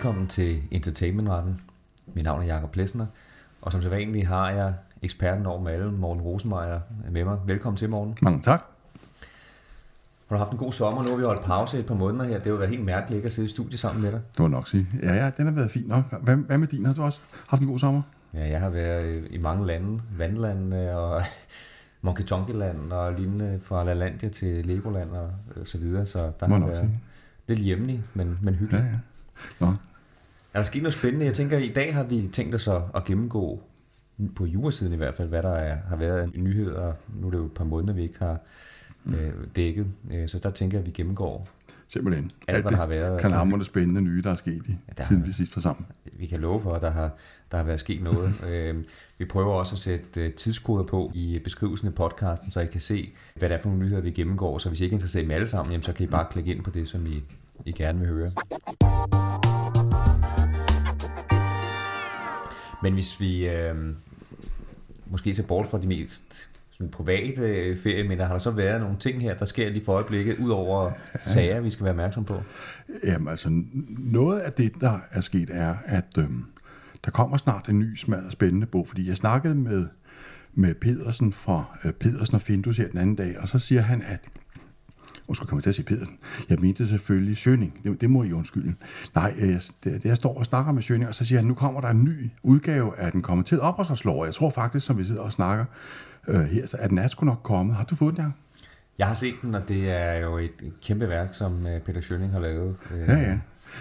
Velkommen til Entertainmentretten. Mit navn er Jakob Plesner, og som sædvanligt har jeg eksperten over med alle, Morten Rosenmeier, med mig. Velkommen til, Morten. Mange tak. Har du haft en god sommer? Nu har vi holdt pause et par måneder her. Det har jo været helt mærkeligt ikke at sidde i studiet sammen med dig. Det må nok sige. Ja, ja, den har været fin nok. Hvad, hvad med din? Har du også haft en god sommer? Ja, jeg har været i mange lande. Vandland og Monkey Tonky Land og lignende fra LaLandia til Legoland og så videre. Så der Må har nok været sige. lidt hjemlig, men, men Ja, hyggeligt. ja. Nå, Er der sket noget spændende? Jeg tænker, i dag har vi tænkt os at, at gennemgå, på jurasiden i hvert fald, hvad der er, har været af nyheder. Nu er det jo et par måneder, vi ikke har øh, dækket. Øh, Så der tænker jeg, at vi gennemgår simpelthen. alt, hvad der har været. kan hamre det spændende nye, der er sket i, der siden har- vi sidst var sammen. Vi kan love for, at der har, der har været sket noget. Øh, Vi prøver også at sætte øh, tidskoder på i beskrivelsen af podcasten, så I kan se, hvad det er for nogle nyheder, vi gennemgår. Så hvis I ikke er interesseret i dem alle sammen, jamen, så kan I bare klikke ind på det, som I, I gerne vil høre. Men hvis vi øh, måske ser bort fra de mest sådan private øh, ferieminder, har der så været nogle ting her, der sker lige for øjeblikket, ud over sager, vi skal være opmærksom på? Jamen altså, noget af det, der er sket, er, at øh, der kommer snart en ny smadret spændende bog, fordi jeg snakkede med, med Pedersen fra øh, Pedersen og Findus her den anden dag, og så siger han, at så kommer til at sige Pedersen. Jeg mente selvfølgelig Søning. Det, det må I undskylde. Nej, øh, det, jeg står og snakker med Søning, og så siger han, nu kommer der en ny udgave af den kommenterede opholdslov. Jeg tror faktisk, som vi sidder og snakker øh, her, så er den er sgu nok kommet. Har du fået den, Jacob? Jeg har set den, og det er jo et kæmpe værk, som øh, Peter Schønning har lavet. Øh, Ja, ja.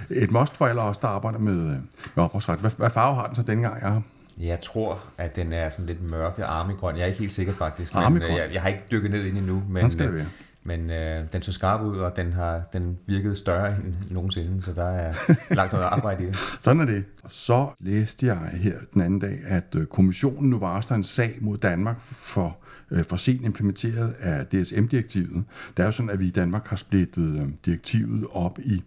Et must for alle os, der arbejder med, øh, med ophavsret. Hvad, hvad farve har den så dengang? Jeg har? Jeg tror, at den er sådan lidt mørke armigrøn. Jeg er ikke helt sikker faktisk, men jeg, jeg har ikke dykket ned ind endnu. Men, skal det være. Men øh, den så skarp ud, og den har den virkede større end nogensinde, så der er lagt noget arbejde i det. Sådan er det. Og så læste jeg her den anden dag, at øh, kommissionen nu varsler en sag mod Danmark for øh, for sent implementeret af DSM-direktivet. Det er jo sådan, at vi i Danmark har splittet øh, direktivet op i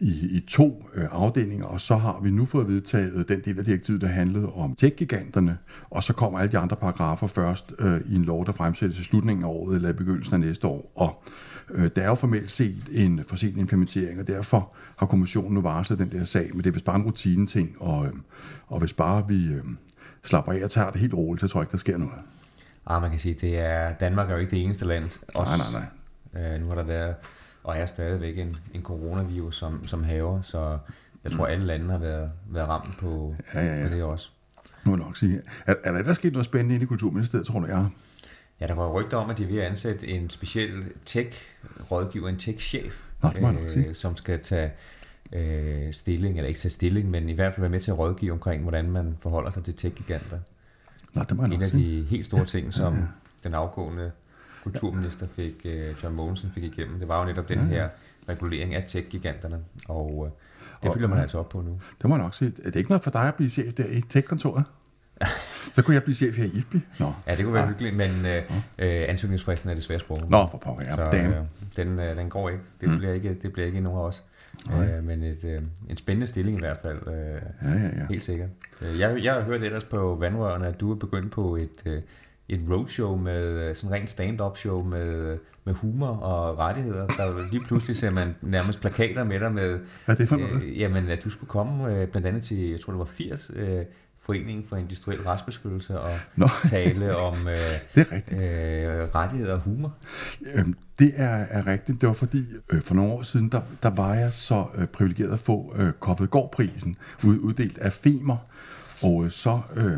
i, i to øh, afdelinger, og så har vi nu fået vedtaget den del af direktivet, der handlede om tech-giganterne, og så kommer alle de andre paragrafer først øh, i en lov, der fremsættes i slutningen af året eller i begyndelsen af næste år. Og øh, der er jo formelt set en for sent implementering, og derfor har kommissionen nu varslet den der sag, men det er vist bare en rutine-ting, og, øh, og hvis bare vi øh, slapper af og tager det helt roligt, så tror jeg ikke, der sker noget. Ah, man kan sige, det er, Danmark er jo ikke det eneste land. Også, Nej, nej, nej. Øh, nu har der været, og er stadigvæk en, en coronavirus, som, som haver, så jeg tror, alle lande har været, været ramt på, Ja, ja, ja. på det også. Nu nok sige. Er, er der ellers sket noget spændende inde i Kulturministeriet, tror du, jeg? Ja, der var jo rygter om, at de er ved at ansætte en speciel tech-rådgiver, en tech-chef, sige. som skal tage øh, stilling, eller ikke tage stilling, men i hvert fald være med til at rådgive omkring, hvordan man forholder sig til tech-giganter. Nå, det må En af de helt store ting, som den afgående kulturminister fik, øh, John Mogensen fik igennem, det var jo netop den her regulering af tech-giganterne, og øh, det Og- fylder man altså op på nu. Det må jeg nok sige. Er det ikke noget for dig at blive chef der i tech-kontoret? så kunne jeg blive chef her i IFBI. Nå, Ja, det kunne være hyggeligt, men øh, øh, ansøgningsfristen er desværre sprunget. Nå for pokker, ja. så øh, den, øh, den går ikke. Det, Mm. bliver ikke. det bliver ikke nogen af os. Øh, men et, øh, en spændende stilling i hvert fald. Øh, Ja, ja, ja. Helt sikkert. Øh, Jeg, jeg har hørt ellers på Vandrørene, at du er begyndt på et, øh, et roadshow med øh, sådan rent stand-up show med, med humor og rettigheder. Der lige pludselig ser man nærmest plakater med dig med, Hvad er det for noget? øh, jamen, at du skulle komme øh, blandt andet til, jeg tror det var 80, øh, Foreningen for Industriel Retsbeskyttelse og Nå. tale om øh, Det er rigtigt. øh, rettigheder og humor. Øhm, det er, er rigtigt. Det var fordi, øh, for nogle år siden, der, der var jeg så øh, privilegeret at få øh, Koppelgaard-prisen ud, uddelt af Femer. Og øh, så øh,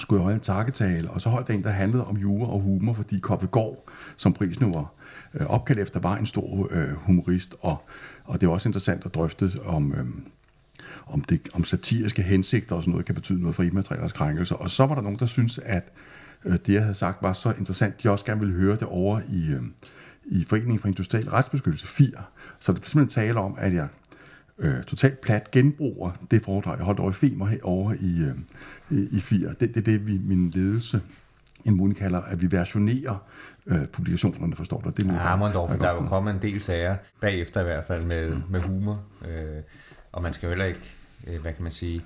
skulle holde en takketale, og så holdt der en, der handlede om jura og humor, fordi Koppelgaard, som prisen nu var øh, opkaldt efter, var en stor øh, humorist. Og, og det var også interessant at drøfte om... Øh, om, det, om satiriske hensigter og sådan noget kan betyde noget for immaterielle krænkelser. Og så var der nogen, der synes at øh, det, jeg havde sagt, var så interessant, de også gerne ville høre det over i, øh, i Foreningen for Industriel Retsbeskyttelse 4. Så det blev simpelthen tale om, at jeg øh, totalt plat genbruger det foredrag, jeg holdt over i Femer over i, øh, i, 4. Det, det er det, vi, min ledelse en mulig kalder, at vi versionerer øh, publikationerne, forstår du? Det er Ja, for der er jo kommet en del sager bagefter i hvert fald med, mm. med humor. Øh, og man skal jo heller ikke, øh, hvad kan man sige,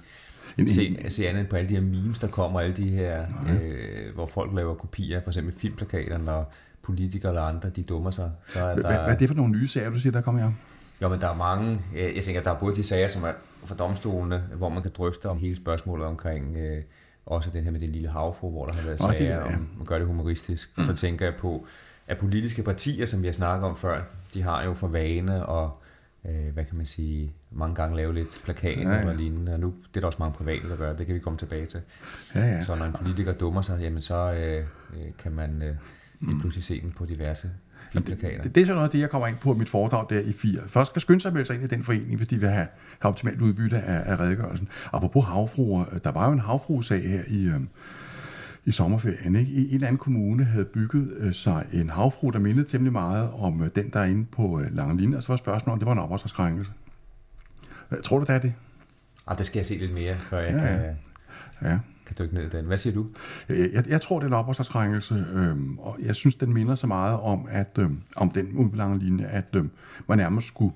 En- se, se andet på alle de her memes, der kommer, alle de her, øh, hvor folk laver kopier, for eksempel filmplakaterne, når politikere eller andre, de dummer sig. Så er der, hvad, hvad er det for nogle nye sager, du siger, der kommer her? Jo, men der er mange, øh, jeg tænker, der er både de sager, som er for domstolene, hvor man kan drøfte om hele spørgsmålet omkring øh, også den her med den lille havfru, hvor der har været det sager, er- ja. om man gør det humoristisk. Mm. Og så tænker jeg på, at politiske partier, som vi har snakket om før, de har jo for vane og øh, hvad kan man sige, mange gange lave lidt plakater Ja, ja, ja. ja. og lignende, og nu det er der også mange private, der gør, det kan vi komme tilbage til. Ja, ja. Så når en politiker dummer sig, jamen så øh, øh, kan man øh, lige pludselig se dem på diverse filmplakater. Det, det er så noget af det, jeg kommer ind på mit foredrag der i 4. Først skal skynde sig at melde sig ind i den forening, hvis de vil have, have optimalt udbytte af, af redegørelsen. Apropos havfruer, øh, der var jo en havfruesag her i, øh, i sommerferien. Ikke? I en eller anden kommune havde bygget øh, sig en havfru, der mindede temmelig meget om øh, den, der er inde på øh, lange linjer. Og så var spørgsmålet, om det var en opholdskrænkelse. Tror du, det er det? Og det skal jeg se lidt mere, før jeg ja. kan, Ja. Kan dykke ned i den. Hvad siger du? Jeg, jeg, jeg tror, det er en opholdskrænkelse, øhm, og jeg synes, den minder så meget om, at øhm, om den udbelange linje, at øhm, man nærmest skulle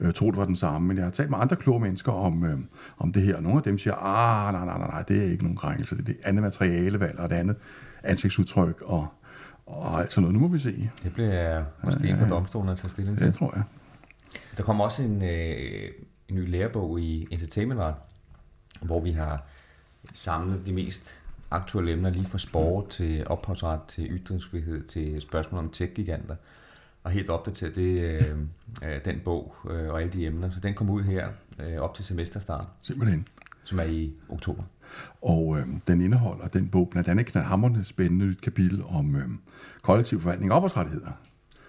øh, tro, det var den samme. Men jeg har talt med andre kloge mennesker om, øhm, om det her, og nogle af dem siger, ah, nej, nej, nej, nej, det er ikke nogen krænkelse, det er det andet materialevalg og det andet ansigtsudtryk og, og alt sådan noget. Nu må vi se. Det bliver måske en for domstolen at tage stilling til. Det tror jeg. Der kommer også en, øh, en ny lærebog i entertainment art, hvor vi har samlet de mest aktuelle emner lige fra sport til ophavsret til ytringsfrihed til spørgsmål om tech-giganter og helt opdateret det, øh, den bog øh, og alle de emner. Så den kommer ud her øh, op til semesterstart, Simpelthen. som er i oktober. Og øh, den indeholder den bog, blandt andet et hammerende spændende nyt kapitel om øh, kollektiv forvaltning og ophavsrettigheder.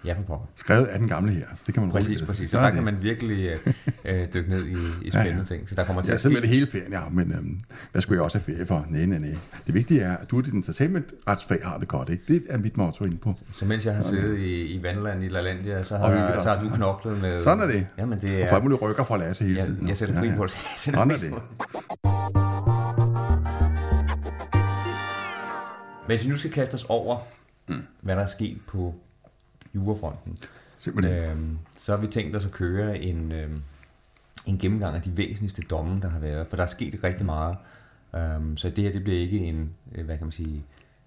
Ja, for pokker. Skrevet af den gamle her, så det kan man roligt Præcis, præcis. Så der er kan man virkelig øh, øh, dykke ned i, i spændende Ja, ja. ting. Så der kommer til Jeg at ske... det hele ferien, ja, men øhm, hvad skulle jeg også have ferie for? Nej, nej, nej. Det vigtige er, at du i din entertainment-retsfag har det godt, ikke? Det er mit motto inde på. Så mens jeg har siddet i, i Vandland i LaLandia, så Og har, os. så har du knoklet med... Sådan er det. Jamen, det Og er... muligt rykker fra Lasse hele Jeg, tiden. jeg sætter Ja, fri ja. på det. Sådan er det. Men hvis vi nu skal kaste os over, Mm. hvad der er sket på jurafronten, Simpelthen. øhm, så har vi tænkt os at køre en, øhm, en gennemgang af de væsentligste domme, der har været. For der er sket rigtig meget. Øhm, så det her det bliver ikke en, øh, hvad kan man sige,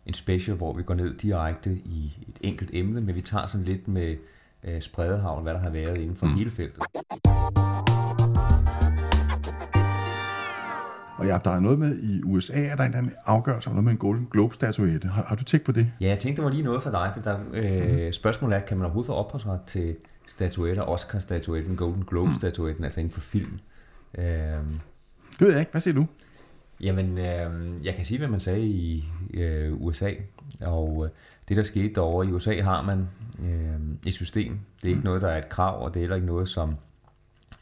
en special, hvor vi går ned direkte i et enkelt emne, men vi tager sådan lidt med øh, spredehavn, hvad der har været inden for mm. hele feltet. Og ja, der er noget med i USA, er der en eller anden afgørelse om noget med en Golden Globe-statuette. Har, har du tænkt på det? Ja, jeg tænkte, det var lige noget for dig, for der, øh, spørgsmålet er, kan man overhovedet få ophavsret til statuetter, Oscar-statuetten, Golden Globe-statuetten, altså inden for film? Øh, Det ved jeg ikke. Hvad siger du? Jamen, øh, jeg kan sige, hvad man sagde i øh, USA, og øh, det, der skete derovre i USA, har man øh, et system. Det er ikke noget, der er et krav, og det er heller ikke noget, som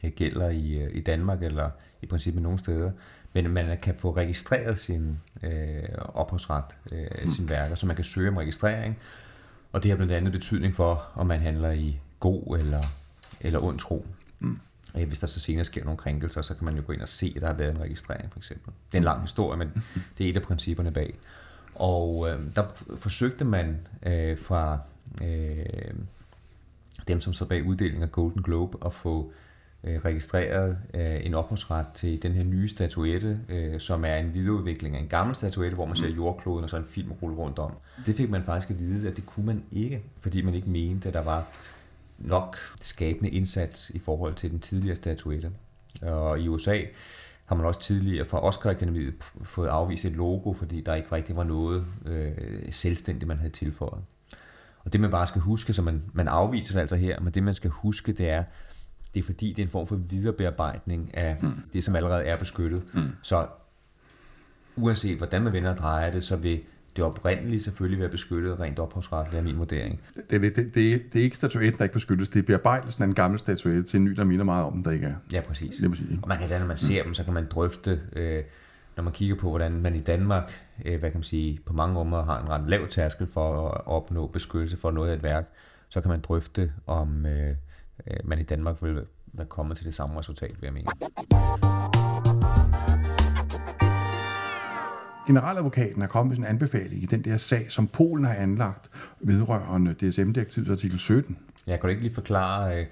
øh, gælder i, øh, i Danmark, eller i princippet nogen steder. Men man kan få registreret sin øh, ophavsret, øh, sine værker, så man kan søge om registrering, og det har blandt andet betydning for, om man handler i god eller, eller ond tro. Mm. Øh, Hvis der så senere sker nogle krænkelser, så kan man jo gå ind og se, at der har været en registrering, for eksempel. Det er en lang historie, men det er et af principperne bag. Og øh, der forsøgte man øh, fra øh, dem, som så bag uddelingen af Golden Globe, at få øh, registreret øh, en ophavsret til den her nye statuette, øh, som er en videreudvikling af en gammel statuette, hvor man ser jordkloden og så en film rulle rundt om. Det fik man faktisk at vide, at det kunne man ikke, fordi man ikke mente, at der var nok skabende indsats i forhold til den tidligere statuette. Og i USA har man også tidligere fra Oscar Akademiet fået afvist et logo, fordi der ikke rigtig var noget øh, selvstændigt, man havde tilføjet. Og det man bare skal huske, så man, man afviser det altså her, men det man skal huske, det er, det er fordi, det er en form for viderebearbejdning af mm. det, som allerede er beskyttet. Mm. Så uanset hvordan man vender og drejer det, så vil det oprindelige selvfølgelig være beskyttet rent ophavsretligt af min vurdering. Det, det, det, det, er- det er ikke statuetten, der ikke beskyttes. Det er bearbejdelsen af en gammel statuette til en ny, der minder meget om den, der ikke er. Ja, præcis. Det sige. ikke? Og man kan sige, når man ser dem, så kan man drøfte, øh, når man kigger på, hvordan man i Danmark, øh, hvad kan man sige, på mange områder har en ret lav tærskel for at opnå beskyttelse for noget af et værk, så kan man drøfte, om øh, øh, man i Danmark vil være kommet til det samme resultat, vil jeg mene. Generaladvokaten er kommet med sin anbefaling i den der sag, som Polen har anlagt vedrørende DSM-direktivets artikel 17. Jeg kan du ikke lige forklare øh,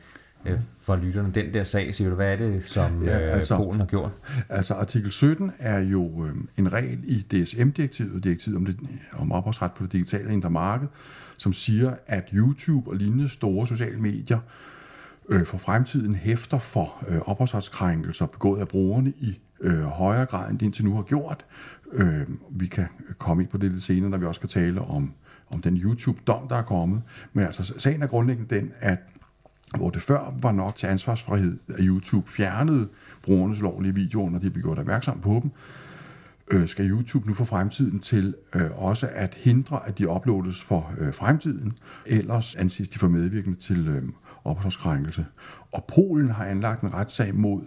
øh, for lytterne den der sag, siger du, hvad er det, som Ja, øh, altså- altså, Polen har gjort? Altså artikel 17 er jo øh, en regel i DSM-direktivet, direktivet om, det, om ophavsret på det digitale indre marked, som siger, at YouTube og lignende store sociale medier øh, Øh, for fremtiden hæfter for øh, ophavsretskrænkelser begået af brugerne i øh, højere grad, end de indtil nu har gjort. Øh, vi kan komme ind på det lidt senere, når vi også skal tale om, om den YouTube-dom, der er kommet. Men altså, sagen er grundlæggende den, at hvor det før var nok til ansvarsfrihed, at YouTube fjernede brugernes lovlige videoer, når de blev gjort opmærksom på dem, øh, skal YouTube nu for fremtiden til øh, også at hindre, at de uploades for øh, fremtiden, ellers anses de for medvirkende til øh, opholdskrænkelse. Og Polen har anlagt en retssag mod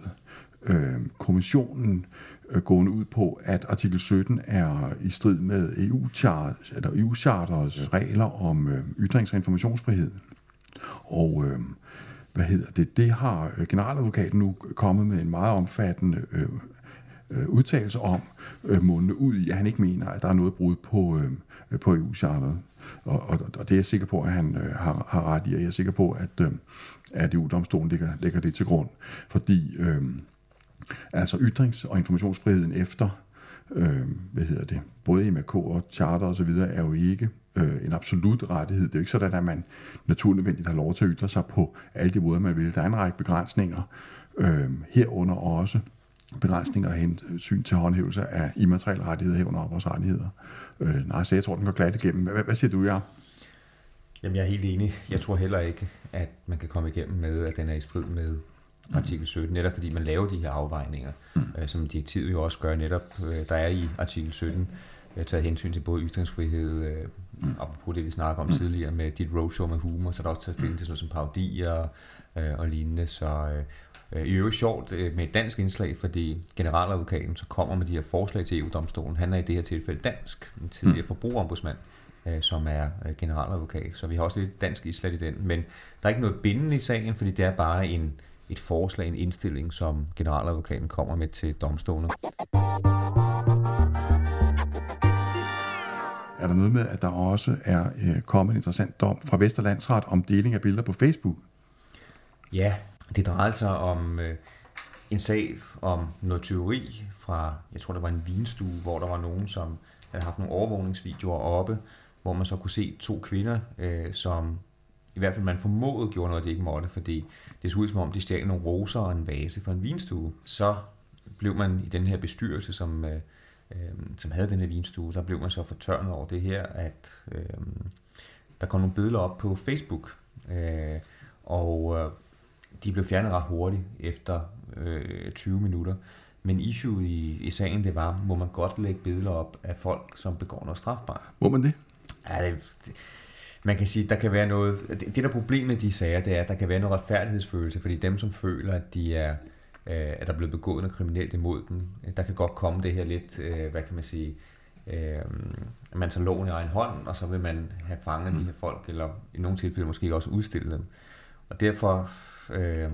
øh, kommissionen øh, gående ud på, at artikel 17 er i strid med EU-charters EU regler om øh, ytrings- og informationsfrihed. Og øh, hvad hedder det? Det har øh, generaladvokaten nu kommet med en meget omfattende øh, øh, udtalelse om, øh, månede ud i, at han ikke mener, at der er noget brud på, øh, på EU-charteret. Og, og, og det er jeg sikker på, at han øh, har, har ret i, og jeg er sikker på, at, øh, at EU-domstolen lægger, lægger det til grund. Fordi øh, altså ytrings- og informationsfriheden efter øh, hvad hedder det, både MRK og charter og så videre, er jo ikke øh, en absolut rettighed. Det er jo ikke sådan, at man naturligvis har lov til at ytre sig på alle de måder, man vil. Der er en række begrænsninger, øh, herunder også begrænsninger af hensyn til håndhævelse af immaterielle rettigheder herunder ophavsrettigheder. Øh, nej, så jeg tror, den går glat igennem. Hvad, hvad siger du, ja? Jamen, jeg er helt enig. Jeg tror heller ikke, at man kan komme igennem med, at den er i strid med artikel 17, netop fordi man laver de her afvejninger, mm. øh, som direktivet jo også gør netop, øh, der er i artikel 17, øh, taget hensyn til både ytringsfrihed, øh, mm. apropos det vi snakker om mm. tidligere med dit roadshow med humor, så er der også taget stilling til sådan noget som parodier øh, og lignende, så Øh, I øvrigt sjovt øh, med et dansk indslag, fordi generaladvokaten så kommer med de her forslag til EU-domstolen. Han er i det her tilfælde dansk, en tidligere mm. forbrugerombudsmand, øh, som er generaladvokat. Så vi har også lidt dansk islet i den. Men der er ikke noget bindende i sagen, fordi det er bare en, et forslag, en indstilling, som generaladvokaten kommer med til domstolen. Er der noget med, at der også er kommet en interessant dom fra Vesterlandsret om deling af billeder på Facebook? Ja, det drejede sig om øh, en sag om noget teori fra, jeg tror det var en vinstue, hvor der var nogen, som havde haft nogle overvågningsvideoer oppe, hvor man så kunne se to kvinder, øh, som i hvert fald man formodet gjorde noget, de ikke måtte, fordi det så ud som om, de stjal nogle roser og en vase fra en vinstue. Så blev man i den her bestyrelse, som, øh, øh, som havde den her vinstue, der blev man så fortørnet over det her, at øh, der kom nogle billeder op på Facebook, øh, og øh, de blev fjernet ret hurtigt efter øh, 20 minutter. Men issue i, i sagen, det var, må man godt lægge billeder op af folk, som begår noget strafbart. Må man det? Ja, det, det man kan sige, der kan være noget... Det, det der problem med de sager, det er, at der kan være noget retfærdighedsfølelse, fordi dem, som føler, at de er øh, at der er blevet begået noget kriminelt imod dem, der kan godt komme det her lidt, øh, hvad kan man sige, øh, man tager loven i egen hånd, og så vil man have fanget mm. de her folk, eller i nogle tilfælde måske også udstille dem. Og derfor Øh,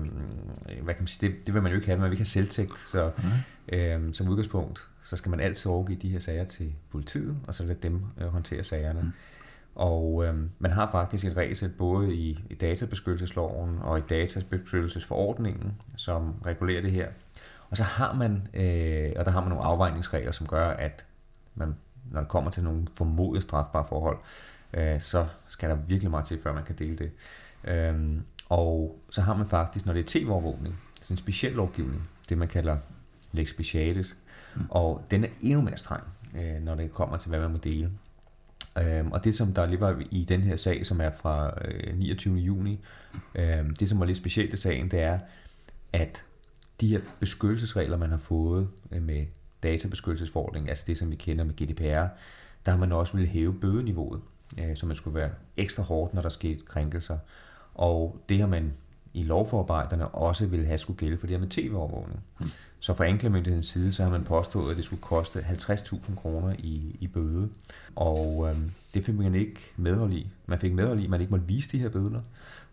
hvad kan man sige, det, det vil man jo ikke have, man vil ikke have selvtægt, så mm. øh, som udgangspunkt, så skal man altid overgive de her sager til politiet, og så lade dem øh, håndtere sagerne. Mm. Og øh, man har faktisk et regelsæt både i, i databeskyttelsesloven og i databeskyttelsesforordningen, som regulerer det her. Og så har man, øh, og der har man nogle afvejningsregler, som gør, at man, når det kommer til nogle formodet strafbare forhold, øh, så skal der virkelig meget til, før man kan dele det. Øh, og så har man faktisk, når det er tv-overvågning, sådan en speciel lovgivning, det man kalder lex specialis, mm. og den er endnu mere streng, øh, når det kommer til, hvad man må dele. Øhm, og det, som der lige var i den her sag, som er fra 29. Øh, juni, øhm, det, som var lidt specielt i sagen, det er, at de her beskyttelsesregler, man har fået øh, med databeskyttelsesforordningen, altså det, som vi kender med GDPR, der har man også ville hæve bødeniveauet, så man skulle være ekstra hårdt, når der skete krænkelser. Og det har man i lovforarbejderne også ville have skulle gælde for det her med tv-overvågning. Mm. Så fra anklagemyndighedens side, så har man påstået, at det skulle koste 50.000 kroner i, i bøde. Og øhm, det fik man ikke medhold i. Man fik medhold i, at man ikke måtte vise de her bøder.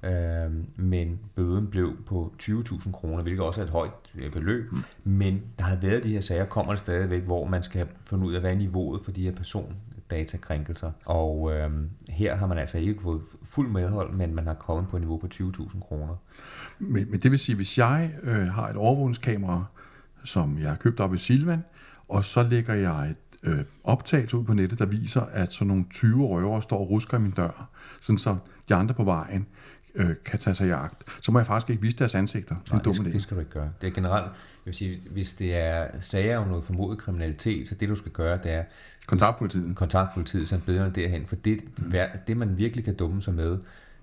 Øhm, men bøden blev på 20.000 kroner, hvilket også er et højt øh, beløb. Mm. Men der har været de her sager, kommer det stadigvæk, hvor man skal finde ud af, hvad er niveauet for de her person, datakrænkelser. Og øh, her har man altså ikke fået fuld medhold, men man har kommet på et niveau på 20.000 kroner. Men, men det vil sige, hvis jeg øh, har et overvågningskamera, som jeg har købt op i Silvan, og så lægger jeg et øh, optagelse ud på nettet, der viser, at sådan nogle 20 røvere står og rusker i min dør, sådan så de andre på vejen øh, kan tage sig i agt, så må jeg faktisk ikke vise deres ansigter. Det, Nej, det, skal, det skal du ikke gøre. Det er generelt, jeg vil sige, hvis det er sager om noget formodet kriminalitet, så det du skal gøre, det er kontaktpolitiet. Kontaktpolitiet, så bedre derhen. For det, mm. det man virkelig kan dumme sig med,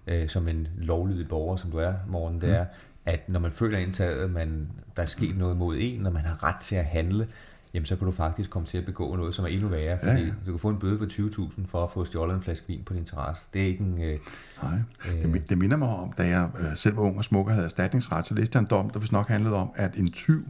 øh, som en lovlydig borger, som du er, morgen, det mm. er, at når man føler indtaget, at man, der er sket noget mod en, når man har ret til at handle, jamen så kan du faktisk komme til at begå noget, som er endnu værre, fordi ja, ja. du kan få en bøde for 20.000 for at få stjålet en flaske vin på din terrasse. Det er ikke en... Øh, Nej, øh, det, det minder mig om, da jeg øh, selv var ung og smuk og havde erstatningsret, så læste jeg en dom, der vist nok handlede om, at en tyv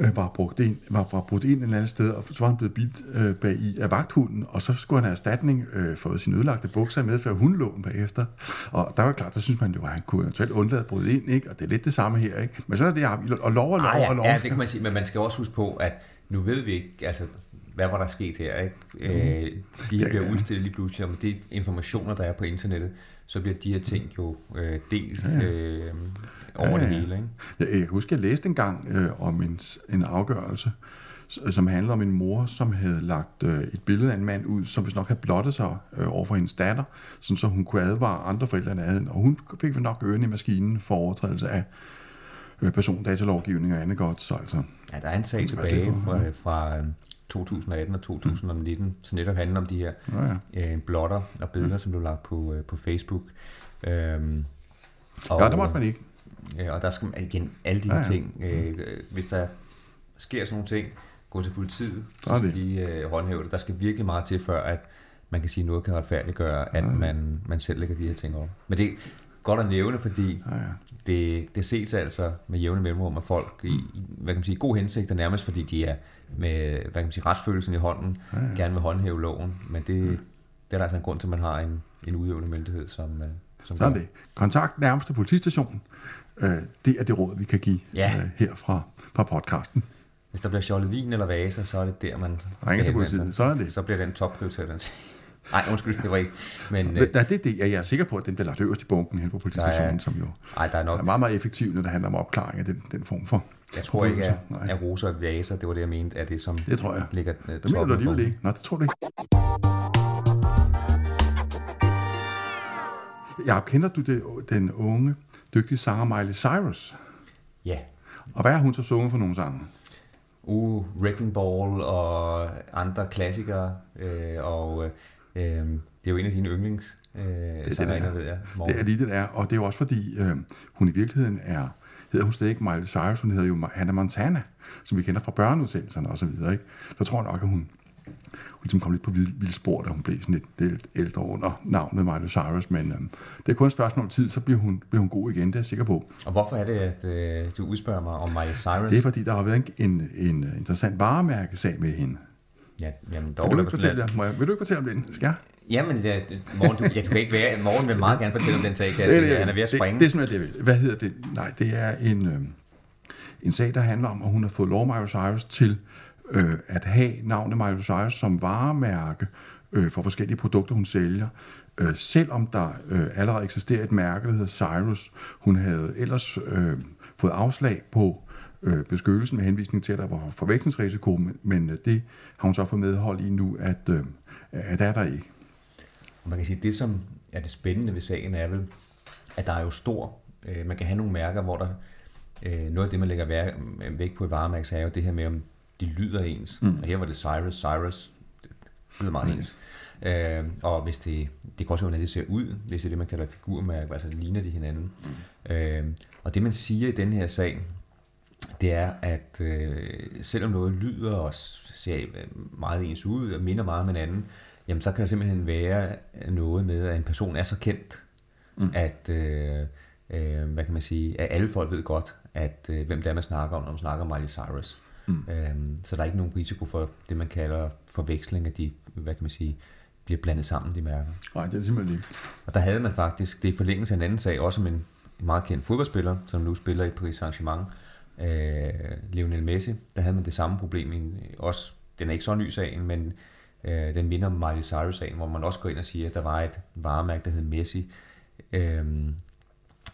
øh, var, brugt ind, var, var brugt ind et eller andet sted, og så var han blevet bidt øh, bag i af vagthunden, og så skulle han have erstatning øh, for sin ødelagte bukser med, før hun lå bagefter. Og der var klart, der synes man jo, at han kunne eventuelt undlade at bryde ind, ikke? og det er lidt det samme her. Ikke? Men så er det, og lov og lov ah, ja, og lov. Ja, det kan man sige, men man skal også huske på, at nu ved vi ikke, altså hvad var der sket her? Ikke? Mm. Øh, de her bliver udstillet lige pludselig, om det informationer, der er på internettet, så bliver de her ting jo øh, delt ja, ja. Øh, over ja, ja. det hele. Ikke? Jeg, jeg husker, jeg læste engang øh, om en, en afgørelse, som handlede om en mor, som havde lagt øh, et billede af en mand ud, som hvis nok havde blottet sig øh, over for hendes datter, sådan så hun kunne advare andre forældre end andet. Og hun fik vel nok ørene i maskinen for overtrædelse af øh, persondatalovgivning og andet godt. Så altså, ja, der er en sag tilbage fra, fra 2018 og 2019, mm. som netop handler om de her ja, ja. Øh, blotter og billeder, mm. som blev lagt på, øh, på Facebook. Øhm, og, ja, det måtte man ikke. Ja, og der skal man igen alle de her ja, ja. ting. Øh, hvis der sker sådan nogle ting, gå til politiet, så skal de øh, håndhæve det. Der skal virkelig meget til, før at man kan sige, at noget kan retfærdiggøre, at ja. man, man selv lægger de her ting op. Men det godt at nævne, fordi ja, ja. Det, det ses altså med jævne mellemrum af folk i, hvad kan man sige, god hensigt, og nærmest fordi de er med hvad kan man sige, retsfølelsen i hånden, ja, ja. gerne vil håndhæve loven, men det, ja. det er der altså en grund til, at man har en, en udøvende myndighed, som, øh, som Sådan det. Kontakt nærmeste politistation. Øh, det er det råd, vi kan give ja. øh, her fra, fra podcasten. Hvis der bliver stjålet vin eller vaser, så er det der, man ringer til politiet. Så er det. Så bliver den topprioriteret. Nej, undskyld, det var ikke. Men, øh, det, det, det, jeg er sikker på, at den bliver lagt øverst i bunken hen på politistationen, som jo ej, der er, nok, er meget, meget effektiv, når det handler om opklaring af den, den form for Jeg tror ikke, at, at roser og vaser, det var det, jeg mente, at det som det tror jeg. ligger uh, Det mener du alligevel ikke. Nå, det tror du ikke. Ja, kender du det, den unge, dygtige sanger Miley Cyrus? Ja. Og hvad har hun så sunget for nogle sange? Uh, Wrecking Ball og andre klassikere, øh, og øh, det er jo en af dine yndlings øh, det, sangerinder, ved jeg. Morgen. Det er lige det er, og det er jo også fordi, øh, hun i virkeligheden er, hedder hun stadig ikke Miley Cyrus, hun hedder jo Hannah Montana, som vi kender fra børneudsendelserne og så videre. Ikke? Så tror jeg nok, at hun, hun ligesom kom lidt på vild spor, da hun blev sådan lidt, lidt ældre under navnet Miley Cyrus, men øh, det er kun et spørgsmål om tid, så bliver hun, bliver hun god igen, det er jeg sikker på. Og hvorfor er det, at øh, du udspørger mig om Miley Cyrus? Det er fordi, der har været en, en, en interessant varemærkesag med hende. Ja, jamen, dog, vil, du ikke fortælle, må jeg, vil du ikke fortælle om den? Skal jeg? Jamen, ja, morgen, du, ja, du kan ikke være... Morgen vil meget gerne fortælle om den sag, kan jeg sige. Han er ved at springe. Det, det, det er simpelthen det, Hvad hedder det? Nej, det er en, øh, en sag, der handler om, at hun har fået lov Miley Cyrus til øh, at have navnet Miley Cyrus som varemærke øh, for forskellige produkter, hun sælger. Øh, selvom der øh, allerede eksisterer et mærke, der hedder Cyrus. Hun havde ellers øh, fået afslag på øh, beskyttelsen med henvisning til, at der var forvekslingsrisiko, men, men øh, det har hun så fået medhold i nu, at, øh, at der er der ikke. Man kan sige, det som er det spændende ved sagen er vel, at der er jo stor, øh, man kan have nogle mærker, hvor der, øh, noget af det, man lægger væk på et varemærke, så er jo det her med, om de lyder ens. Mm. Og her var det Cyrus, Cyrus, det lyder meget mm. ens. Øh, og hvis det, det kan også være, hvordan det ser ud, hvis det er det, man kalder figurmærke, altså ligner de hinanden. Mm. Øh, og det, man siger i den her sag, det er, at øh, selvom noget lyder og ser meget ens ud og minder meget om hinanden, jamen så kan der simpelthen være noget med, at en person er så kendt, mm. at, øh, øh, hvad kan man sige, at alle folk ved godt, at øh, hvem det er, man snakker om, når man snakker om Miley Cyrus. Mm. Øh, så der er ikke nogen risiko for det, man kalder forveksling af de, hvad kan man sige, bliver blandet sammen, de mærker. Nej, det er simpelthen ikke. Og der havde man faktisk, det er forlængelse af en anden sag, også med en, en meget kendt fodboldspiller, som nu spiller i Paris Saint-Germain, øh, Lionel Messi, der havde man det samme problem. I, også, den er ikke så ny sagen, men øh, den minder om Miley Cyrus-sagen, hvor man også går ind og siger, at der var et varemærke, der hed Messi, øh,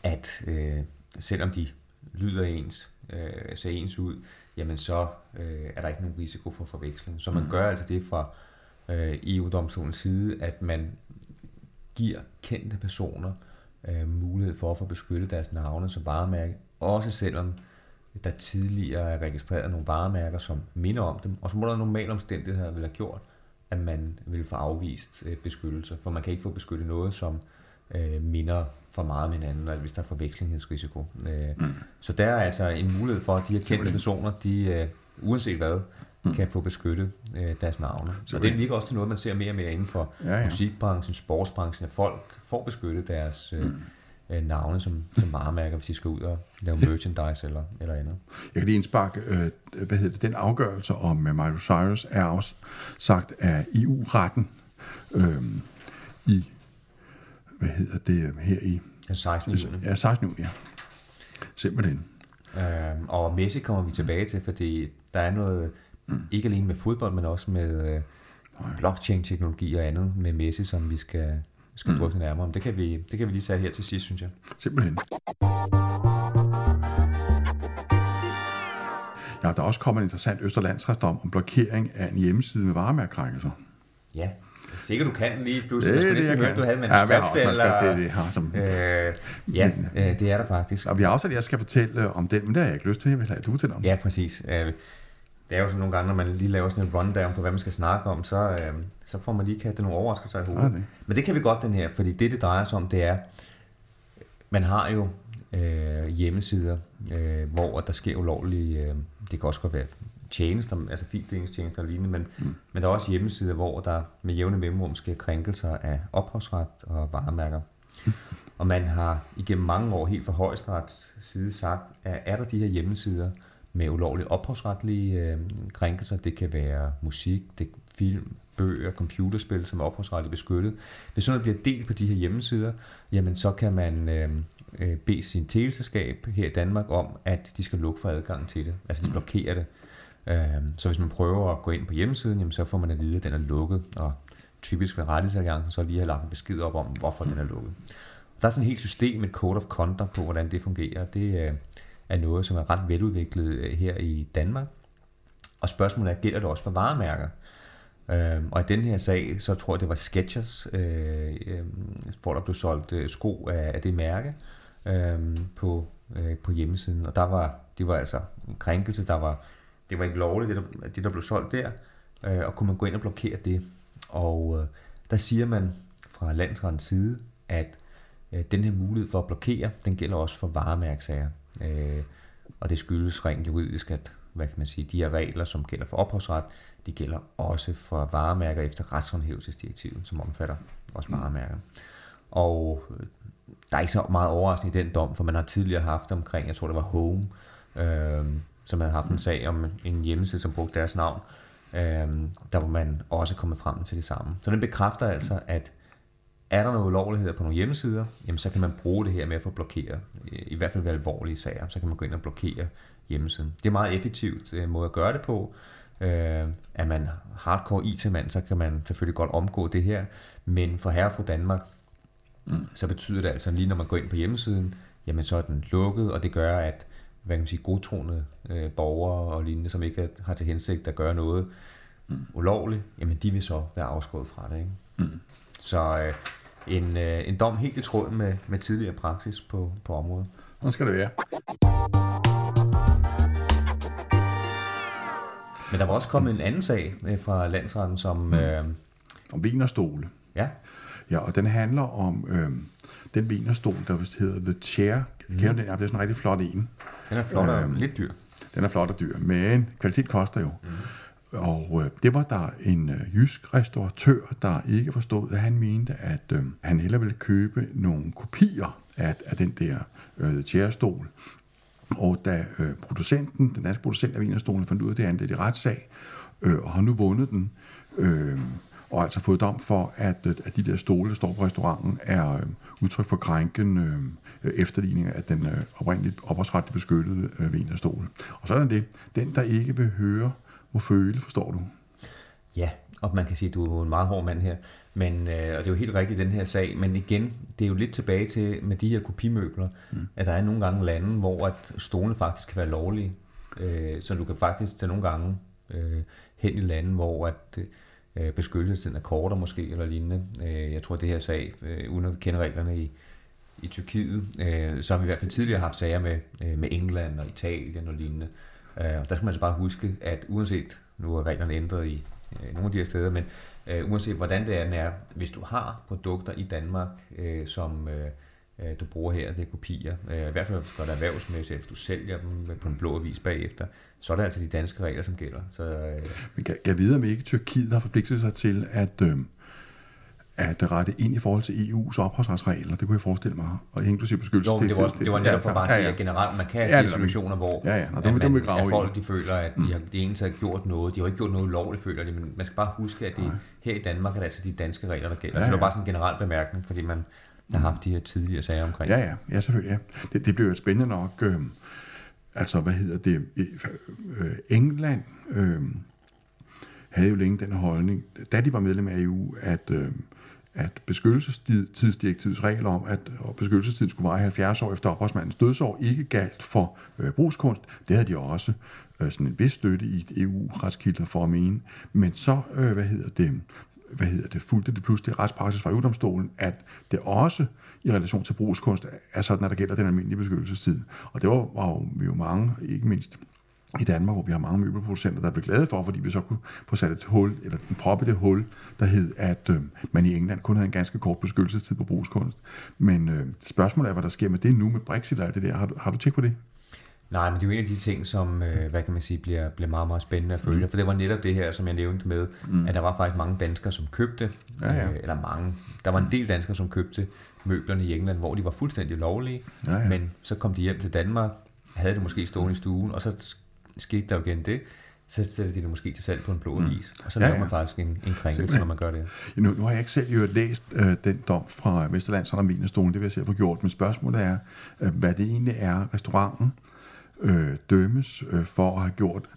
at øh, selvom de lyder ens, øh, ser ens ud, jamen så øh, er der ikke nogen risiko for forveksling. Så man mm. gør altså det fra øh, EU-domstolens side, at man giver kendte personer øh, mulighed for at få beskyttet deres navne som varemærke, også selvom der tidligere er registreret nogle varemærker, som minder om dem, og så må der normale omstændigheder vil have gjort, at man vil få afvist øh, beskyttelse, for man kan ikke få beskyttet noget, som øh, minder for meget om hinanden, eller hvis der er forvekslingsrisiko. Øh, mm. Så der er altså en mulighed for, at de her kendte personer, de øh, uanset hvad, mm. kan få beskyttet øh, deres navne. Så det ligger også til noget, man ser mere og mere inden for ja, ja. musikbranchen, sportsbranchen, at folk får beskyttet deres øh, mm. Øh, navne som, som varemærker, hvis de skal ud og lave merchandise eller, eller andet. Jeg kan lige indsparke, øh, hvad hedder det, den afgørelse om uh, Miley Cyrus er også sagt af EU-retten øh, i, hvad hedder det, her i... 16. juni. Ja, 16. juni, ja. Simpelthen. Øhm, og Messi kommer vi tilbage til, fordi der er noget, mm. ikke alene med fodbold, men også med øh, blockchain-teknologi og andet med Messi, som vi skal, skal mm. drøfte nærmere om. Det kan, vi, det kan vi lige tage her til sidst, synes jeg. Simpelthen. Ja, der er også kommet en interessant Østerlandsretsdom om blokering af en hjemmeside med varemærkrænkelser. Ja, Sikkert du kan lige pludselig. Det, jeg skulle næsten høre, du havde manuskript. Ja, eller... det, det har som... Øh, ja, øh, det er der faktisk. Og vi har også, at jeg skal fortælle om den, men det har jeg ikke lyst til. Jeg vil have, at du fortæller om Ja, præcis. Øh, det er jo sådan nogle gange, når man lige laver sådan en rundown på, hvad man skal snakke om, så, øh, så får man lige kastet nogle overraskelser i hovedet. Okay. Men det kan vi godt, den her, fordi det, det drejer sig om, det er, man har jo øh, hjemmesider, øh, hvor der sker ulovlige, øh, det kan også godt være tjenester, altså fildelingstjenester og lignende, men, mm. men der er også hjemmesider, hvor der med jævne mellemrum sker krænkelser af ophavsret og varemærker. Mm. Og man har igennem mange år helt fra højesterets side sagt, at er der de her hjemmesider med ulovlige ophavsretlige øh, krænkelser, det kan være musik, det, film, bøger, computerspil, som er ophavsretligt beskyttet. Hvis sådan noget bliver delt på de her hjemmesider, jamen så kan man øh, øh bede sin teleselskab her i Danmark om, at de skal lukke for adgang til det. Altså de blokerer det. Øh, så hvis man prøver at gå ind på hjemmesiden, jamen, så får man at vide, at den er lukket, og typisk ved rettighedsalliancen så lige har lagt en besked op om, hvorfor den er lukket. Der er sådan et helt system, et code of conduct på, hvordan det fungerer. Det øh, er noget, som er ret veludviklet øh, her i Danmark. Og spørgsmålet er, gælder det også for varemærker? Øh, og i den her sag, så tror jeg, det var Skechers, øh, øh, hvor der blev solgt øh, sko af, af det mærke øh, på, øh, på hjemmesiden. Og der var, det var altså en krænkelse, der var det var ikke lovligt, det der, det der blev solgt der, øh, og kunne man gå ind og blokere det. Og øh, der siger man fra landsrettens side, at øh, den her mulighed for at blokere, den gælder også for varemærksager. Øh, og det skyldes rent juridisk, at hvad kan man sige, de her regler, som gælder for ophavsret, de gælder også for varemærker efter retshåndhævelsesdirektivet, som omfatter også mm. varemærker. Og øh, der er ikke så meget overraskende i den dom, for man har tidligere haft omkring, jeg tror det var Home, øh, som havde haft en sag om en hjemmeside, som brugte deres navn, øh, der var man også kommet frem til det samme. Så den bekræfter altså, at er der noget ulovligheder på nogle hjemmesider, jamen så kan man bruge det her med at få blokeret, øh, i hvert fald ved alvorlige sager, så kan man gå ind og blokere hjemmesiden. Det er meget effektivt øh, måde at gøre det på. Øh, er man hardcore IT-mand, så kan man selvfølgelig godt omgå det her, men for herre fra Danmark, mm. så betyder det altså, lige når man går ind på hjemmesiden, jamen så er den lukket, og det gør, at hvad kan man sige, godtroende øh, borgere og lignende, som ikke har til hensigt at gøre noget mm. ulovligt, jamen de vil så være afskåret fra det. Ikke? Mm. Så øh, en, øh, en dom helt i tråd med, med tidligere praksis på, på området. Hvordan skal det være? Men der var også kommet en anden sag øh, fra landsretten, som... Mm. Øh, om vinerstole. Ja. Ja, og den handler om øh, den vinerstol, der vist hedder The Chair. Mm. Kender den? Ja, det er sådan en rigtig flot en. Den er flot og øhm, lidt dyr. Den er flot og dyr, men kvalitet koster jo. Mm. Og øh, det var der en øh, jysk restauratør, der ikke forstod, at han mente, at øh, han hellere ville købe nogle kopier af, af den der øh, chairstol. Og da øh, producenten, den danske producent af vinerstolen, fandt ud af det andet i retssag, øh, og har nu vundet den, øh, og altså fået dom for, at, øh, at de der stole, der står på restauranten, er øh, udtryk for krænken øh, efterligning af den øh, oprindeligt ophavsretligt beskyttede øh, vinerstol. Og sådan er det. Den, der ikke vil høre, må føle, forstår du? Ja, og man kan sige, at du er en meget hård mand her. Men, øh, og det er jo helt rigtigt den her sag, men igen, det er jo lidt tilbage til med de her kopimøbler, mm. at der er nogle gange lande, hvor at stolene faktisk kan være lovlige. Øh, så du kan faktisk til nogle gange øh, hen i lande, hvor at øh, beskyttelsen er kortere måske, eller lignende. Øh, jeg tror, det her sag, øh, uden at kende reglerne i, i Tyrkiet, øh, så har vi i hvert fald tidligere haft sager med, øh, med England og Italien og lignende. Øh, der skal man altså bare huske, at uanset, nu er reglerne ændret i øh, nogle af de her steder, men øh, uanset hvordan det er, er, hvis du har produkter i Danmark, øh, som øh, øh, du bruger her, det er kopier, øh, i hvert fald gør det erhvervsmæssigt, hvis du sælger dem på en blå avis bagefter, så er det altså de danske regler, som gælder. Så, øh, Men kan, kan vide, om ikke Tyrkiet har forpligtet sig til at, øh, at rette ind i forhold til EU's opholdsretsregler. Det kunne jeg forestille mig, og inklusive beskyttelse jo, det var, det var netop for bare at sige, at generelt man kan have ja, de situationer, hvor ja, ja. Nå, at, man, at folk de føler, at de, har, de egentlig har gjort noget. De har ikke gjort noget lovligt, føler de, men man skal bare huske, at det, her i Danmark er det altså de danske regler, der gælder. Ja, ja. Så det var bare sådan en generel bemærkning, fordi man har haft de her tidligere sager omkring. Ja, ja, ja selvfølgelig. Ja. Det, det blev jo spændende nok. Øh, altså, hvad hedder det? Øh, England øh, havde jo længe den holdning, da de var medlem af EU, at... Øh, at beskyttelsestidsdirektivets regler om, at beskyttelsestiden skulle vare 70 år efter ophavsmandens dødsår, ikke galt for øh, brugskunst. Det havde de også øh, sådan en vis støtte i EU-retskilder e for at mene. Men så, øh, hvad hedder det, hvad hedder det, fulgte det pludselig retspraksis fra EU-domstolen, at det også i relation til brugskunst er sådan, at der gælder den almindelige beskyttelsestid. Og det var, var jo, vi jo mange, ikke mindst i Danmark, hvor vi har mange møbelproducenter, der blev glade for, fordi vi så kunne få sat et hul, eller en prop i det hul, der hed, at øh, man i England kun havde en ganske kort beskyttelsestid på brugskunst. Men øh, spørgsmålet er, hvad der sker med det nu med Brexit og alt det der. Har du, har du tjekket på det? Nej, men det er jo en af de ting, som, øh, hvad kan man sige, bliver, bliver meget, meget spændende at følge. Mm. For det var netop det her, som jeg nævnte med, mm. at der var faktisk mange danskere, som købte, ja, ja. Øh, eller mange, der var en del danskere, som købte møblerne i England, hvor de var fuldstændig lovlige, ja, ja. men så kom de hjem til Danmark, havde det måske stående i stuen, og så skete der jo igen det, så sætter de det måske til salg på en blå mm. avis. Og så ja, laver man ja. faktisk en, en krænkelse, når man gør det. Ja, nu, nu har jeg ikke selv jo læst øh, den dom fra Vesterlands og Minestolen, det vil jeg se at få gjort, men spørgsmålet er, øh, hvad det egentlig er, restauranten øh, dømmes øh, for at have gjort,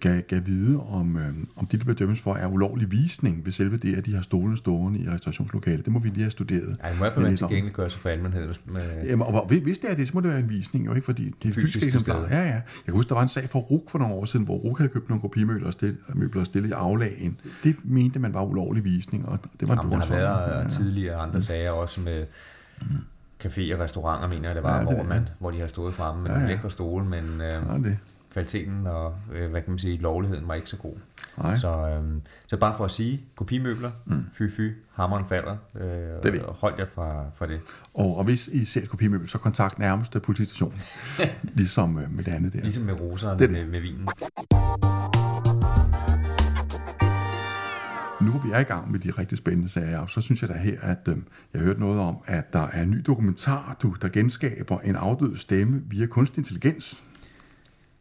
kan, kan vide, om, øh, om det, der bliver dømmes for, er ulovlig visning ved selve det, at de har stolene stående i restaurationslokalet. Det må vi lige have studeret. Ja, i hvert fald være tilgængeliggørelse for almenheden. Med... Jamen, og hvis det er det, så må det være en visning, jo ikke? Fordi det er fysisk eksemplar. Ja, ja. Jeg kan huske, der var en sag for RUK for nogle år siden, hvor RUK havde købt nogle kopimøbler og stillet, møbler og stillet i aflagen. Det mente man var ulovlig visning, og det var Jamen, der har været ja. tidligere andre sager også med café og restauranter, mener jeg, det var, ja, det, hvor, man, hvor de har stået fremme med ja, ja. lækre stole, men øh, ja, det. kvaliteten og øh, hvad kan man sige, lovligheden var ikke så god. Nej. Så, øh, så bare for at sige, kopimøbler, mm. fy fy, hammeren falder, øh, det og hold jer fra, fra det. Og, og hvis I ser et kopimøbel, så kontakt nærmeste politistation, ligesom øh, med det andet der. Ligesom med roserne det med, med vinen. Nu vi er i gang med de rigtig spændende sager, så synes jeg da her, at øh, jeg har hørt noget om, at der er en ny dokumentar, du, der genskaber en afdød stemme via kunstig intelligens.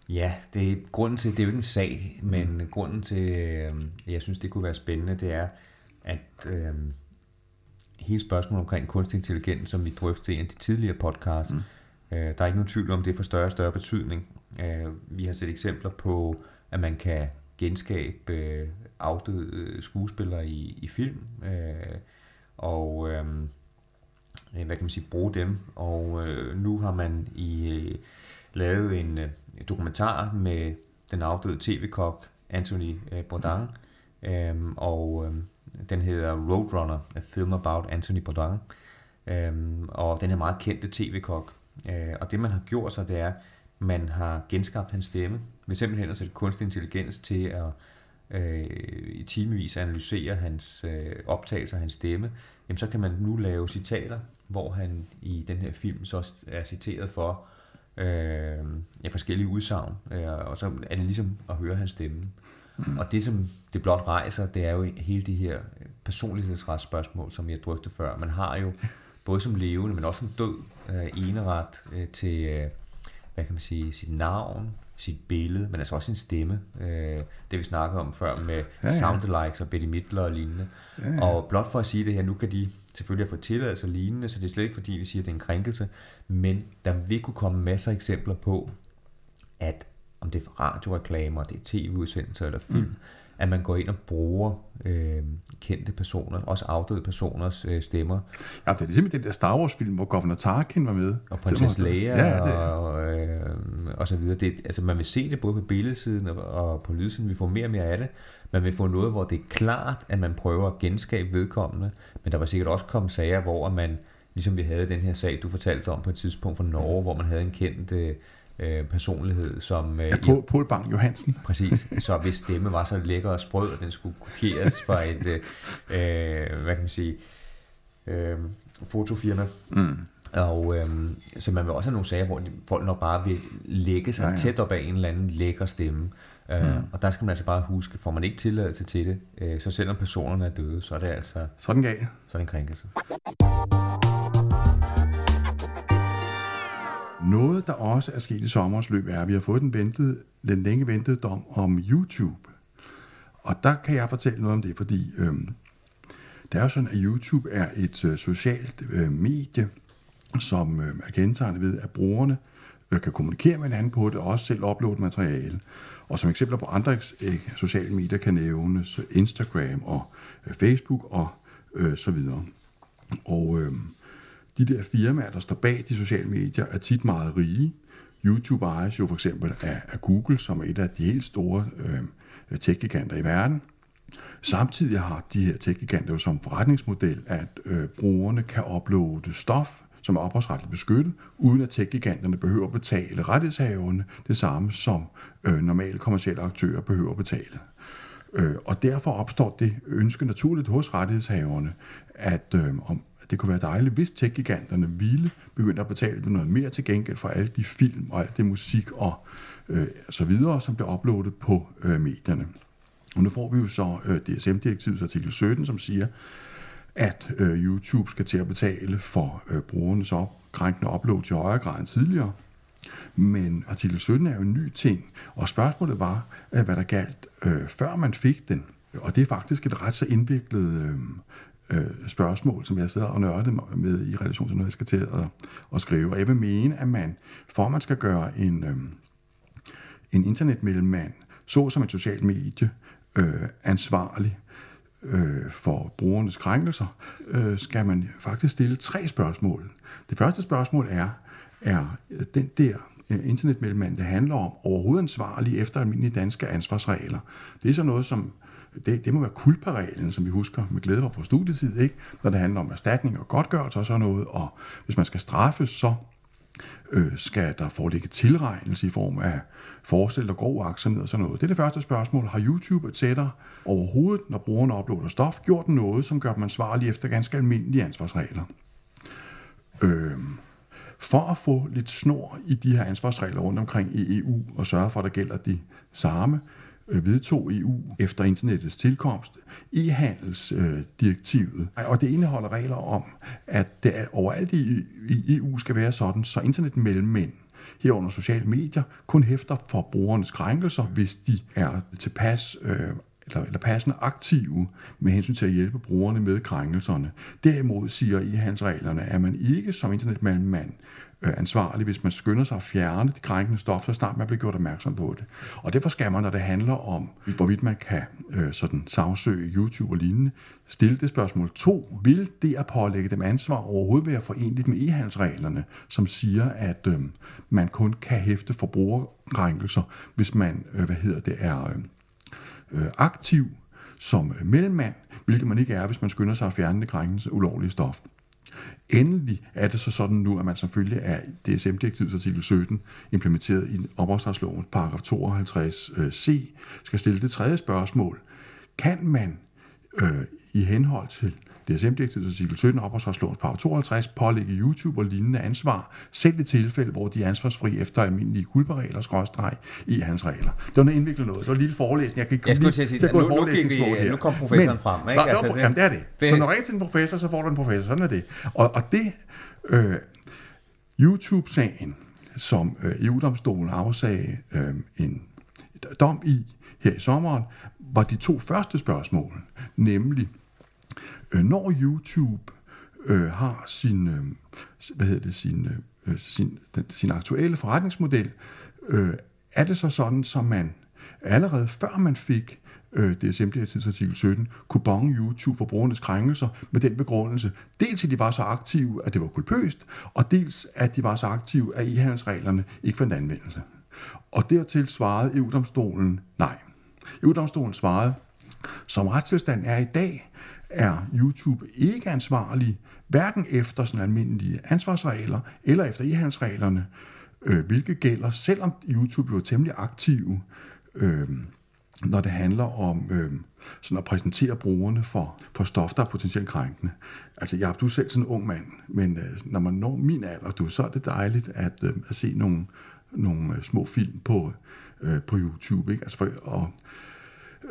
Ja, det er grunden til, det er jo ikke en sag, men mm. grunden til, øh, jeg synes, det kunne være spændende, det er, at øh, hele spørgsmålet omkring kunstig intelligens, som vi drøftede i en af de tidligere podcasts, mm. øh, der er ikke nogen tvivl om, det er for større og større betydning. Øh, vi har set eksempler på, at man kan genskabe øh, afdøde øh, skuespillere i, i film, øh, og øh, hvad kan man sige, bruge dem. Og øh, nu har man i øh, lavet en øh, dokumentar med den afdøde tv-kok Anthony øh, Bourdain, øh, og øh, den hedder Roadrunner, a film about Anthony Bourdain, øh, og den er meget kendte tv-kok. Øh, og det man har gjort så, det er, man har genskabt hans stemme, ved simpelthen at sætte kunstig intelligens til at øh, i timevis analyserer hans øh, optagelser, hans stemme, jamen så kan man nu lave citater, hvor han i den her film så er citeret for øh, ja, forskellige udsagn, øh, og så er det ligesom at høre hans stemme. Og det, som det blot rejser, det er jo hele de her personlighedsretsspørgsmål, som jeg drøftede før. Man har jo både som levende, men også som død øh, eneret øh, til, øh, hvad kan man sige, sit navn, sit billede, men altså også sin stemme. Øh, det vi snakkede om før med ja, ja. soundalikes og Betty Midler og lignende. Ja, ja. Og blot for at sige det her, nu kan de selvfølgelig have fået tilladelse og lignende, så det er slet ikke fordi, vi siger, at det er en krænkelse, men der vil kunne komme masser af eksempler på, at om det er radioreklamer, det er tv-udsendelser eller film, mm at man går ind og bruger øh, kendte personer, også afdøde personers øh, stemmer. Ja, det er ligesom den der Star Wars-film, hvor Governor Tarkin var med. Og Princess Leia ja, det og, øh, og så videre. Det, altså man vil se det både på billedsiden og, og på lydsiden. Vi får mere og mere af det. Man vil få noget, hvor det er klart, at man prøver at genskabe vedkommende, men der var sikkert også kommet sager, hvor man ligesom vi havde den her sag, du fortalte om på et tidspunkt fra Norge, hvor man havde en kendt øh, øh personlighed, som... Øh, ja, Paul, Paul Bang Johansen. Præcis, så hvis stemme var så lækker og sprød, at den skulle kopieres fra et, øh, øh, hvad kan man sige, øh, fotofirma. Mm. Og øhm, så man vil også have nogle sager, hvor folk nok bare vil lægge sig ja, ja. tæt op af en eller anden lækker stemme. Øh, mm. og der skal man altså bare huske, får man ikke tilladelse til det, øh, så selvom personerne er døde, så er det altså... Så er den gal. Så er det en krænkelse. Noget, der også er sket i sommerens løb, er, at vi har fået den, ventede, den længe ventede dom om YouTube. Og der kan jeg fortælle noget om det, fordi øhm, det er jo sådan, at YouTube er et øh, socialt øh, medie, som øh, er kendetegnet ved, at brugerne øh, kan kommunikere med hinanden på det, og også selv uploade materiale. Og som eksempler på andre øh, sociale medier kan nævnes Instagram og øh, Facebook og øh, så videre. Og øh, de der firmaer, der står bag de sociale medier, er tit meget rige. YouTube ejes jo for eksempel af, af Google, som er et af de helt store øh, tech-giganter i verden. Samtidig har de her tech-giganter jo som forretningsmodel, at øh, brugerne kan uploade stof, som er ophavsretligt beskyttet, uden at tech-giganterne behøver at betale rettighedshaverne det samme, som øh, normale kommersielle aktører behøver at betale. Øh, og derfor opstår det ønske naturligt hos rettighedshaverne, at øh, om, det kunne være dejligt, hvis tech-giganterne ville begynde at betale noget mere til gengæld for alle de film og alt det musik og øh, så videre, som bliver uploadet på øh, medierne. Og nu får vi jo så øh, DSM-direktivets artikel 17, som siger, at øh, YouTube skal til at betale for øh, brugernes op, krænkende upload til højere grad end tidligere. Men artikel 17 er jo en ny ting, og spørgsmålet var, øh, hvad der galt, øh, før man fik den. Og det er faktisk et ret så indviklet øh, øh, spørgsmål, som jeg sidder og nørder med i relation til noget, jeg skal til at, at skrive. Og jeg vil mene, at man, for man skal gøre en, øh, en internetmellemmand, så som et socialt medie, øh, ansvarlig, øh, for brugernes krænkelser, øh, skal man faktisk stille tre spørgsmål. Det første spørgsmål er, er den der øh, internetmellemmand, det handler om, overhovedet ansvarlig efter almindelige danske ansvarsregler. Det er så noget, som det, det må være kulpareglen, som vi husker med glæde fra studietid, ikke? når det handler om erstatning og godtgørelse og sådan noget. Og hvis man skal straffes, så øh, skal der foreligge tilregnelse i form af forestil og grov aksomhed og sådan noget. Det er det første spørgsmål. Har YouTube et sætter overhovedet, når brugerne uploader stof, gjort noget, som gør dem ansvarlige efter ganske almindelige ansvarsregler? Øh, for at få lidt snor i de her ansvarsregler rundt omkring i EU og sørge for, at der gælder de samme, Øh, vedtog EU efter internettets tilkomst e-handelsdirektivet. Øh, og det indeholder regler om, at det overalt i EU skal være sådan, så internetmellemmænd herunder sociale medier, kun hæfter for brugernes krænkelser, hvis de er tilpas øh, eller, eller passende aktive med hensyn til at hjælpe brugerne med krænkelserne. Derimod siger i hans reglerne, at man ikke som internetmand Øh, ansvarlig, hvis man skynder sig at fjerne det krænkende stof, så snart man bliver gjort opmærksom på det. Og derfor skal man, når det handler om, hvorvidt man kan øh, sådan sagsøge YouTube og lignende, stille det spørgsmål to. Vil det at pålægge dem ansvar overhovedet være forenligt med e-handelsreglerne, som siger, at øh, man kun kan hæfte forbrugerkrænkelser, hvis man, øh, hvad hedder det, er øh, øh aktiv som mellemmand, hvilket man ikke er, hvis man skynder sig at fjerne det krænkende ulovlige stof. Endelig er det så sådan nu, at man som følge af DSM-direktivets artikel 17, implementeret i ophavsretslovens paragraf 52c, øh, skal stille det tredje spørgsmål. Kan man øh, i henhold til DSM-direktivets artikel 17 ophavsretslovens paragraf 52 pålægge YouTube og lignende ansvar, selv i tilfælde, hvor de er ansvarsfri efter almindelige kulperegler, skråstreg, i hans regler. Det var noget indviklet noget. Det var en lille forelæsning. Jeg, kan jeg skulle til at sige, nu, nu, vi, nu kom professoren Men, frem. Ikke? Der, altså, det, jamen, det er det. det. Når du ringer til en professor, så får du en professor. Sådan er det. Og, og det, øh, YouTube-sagen, som øh, EU-domstolen afsagde øh, en dom i her i sommeren, var de to første spørgsmål, nemlig Øh, Øh, når YouTube øh, har sin, øh, hvad hedder det, sin, øh, øh, sin, den, sin aktuelle forretningsmodel, øh, er det så sådan, som man allerede før man fik øh, DSM-direktivets artikel 17, kunne bonge YouTube for brugernes krænkelser med den begrundelse. Dels at de var så aktive, at det var kulpøst, og dels at de var så aktive, at e-handelsreglerne ikke fandt anvendelse. Og dertil svarede EU-domstolen nej. EU-domstolen svarede, som retstilstanden er i dag, er YouTube ikke ansvarlig, hverken efter sådan almindelige ansvarsregler eller efter e-handelsreglerne, øh, hvilket gælder, selvom YouTube jo er temmelig aktive, øh, når det handler om øh, sådan at præsentere brugerne for, for stof, der er potentielt krænkende. Altså, jeg du er selv sådan en ung mand, men øh, når man når min alder, du, så er det dejligt at, øh, at se nogle, nogle øh, små film på, øh, på YouTube. Ikke? Altså, for, og,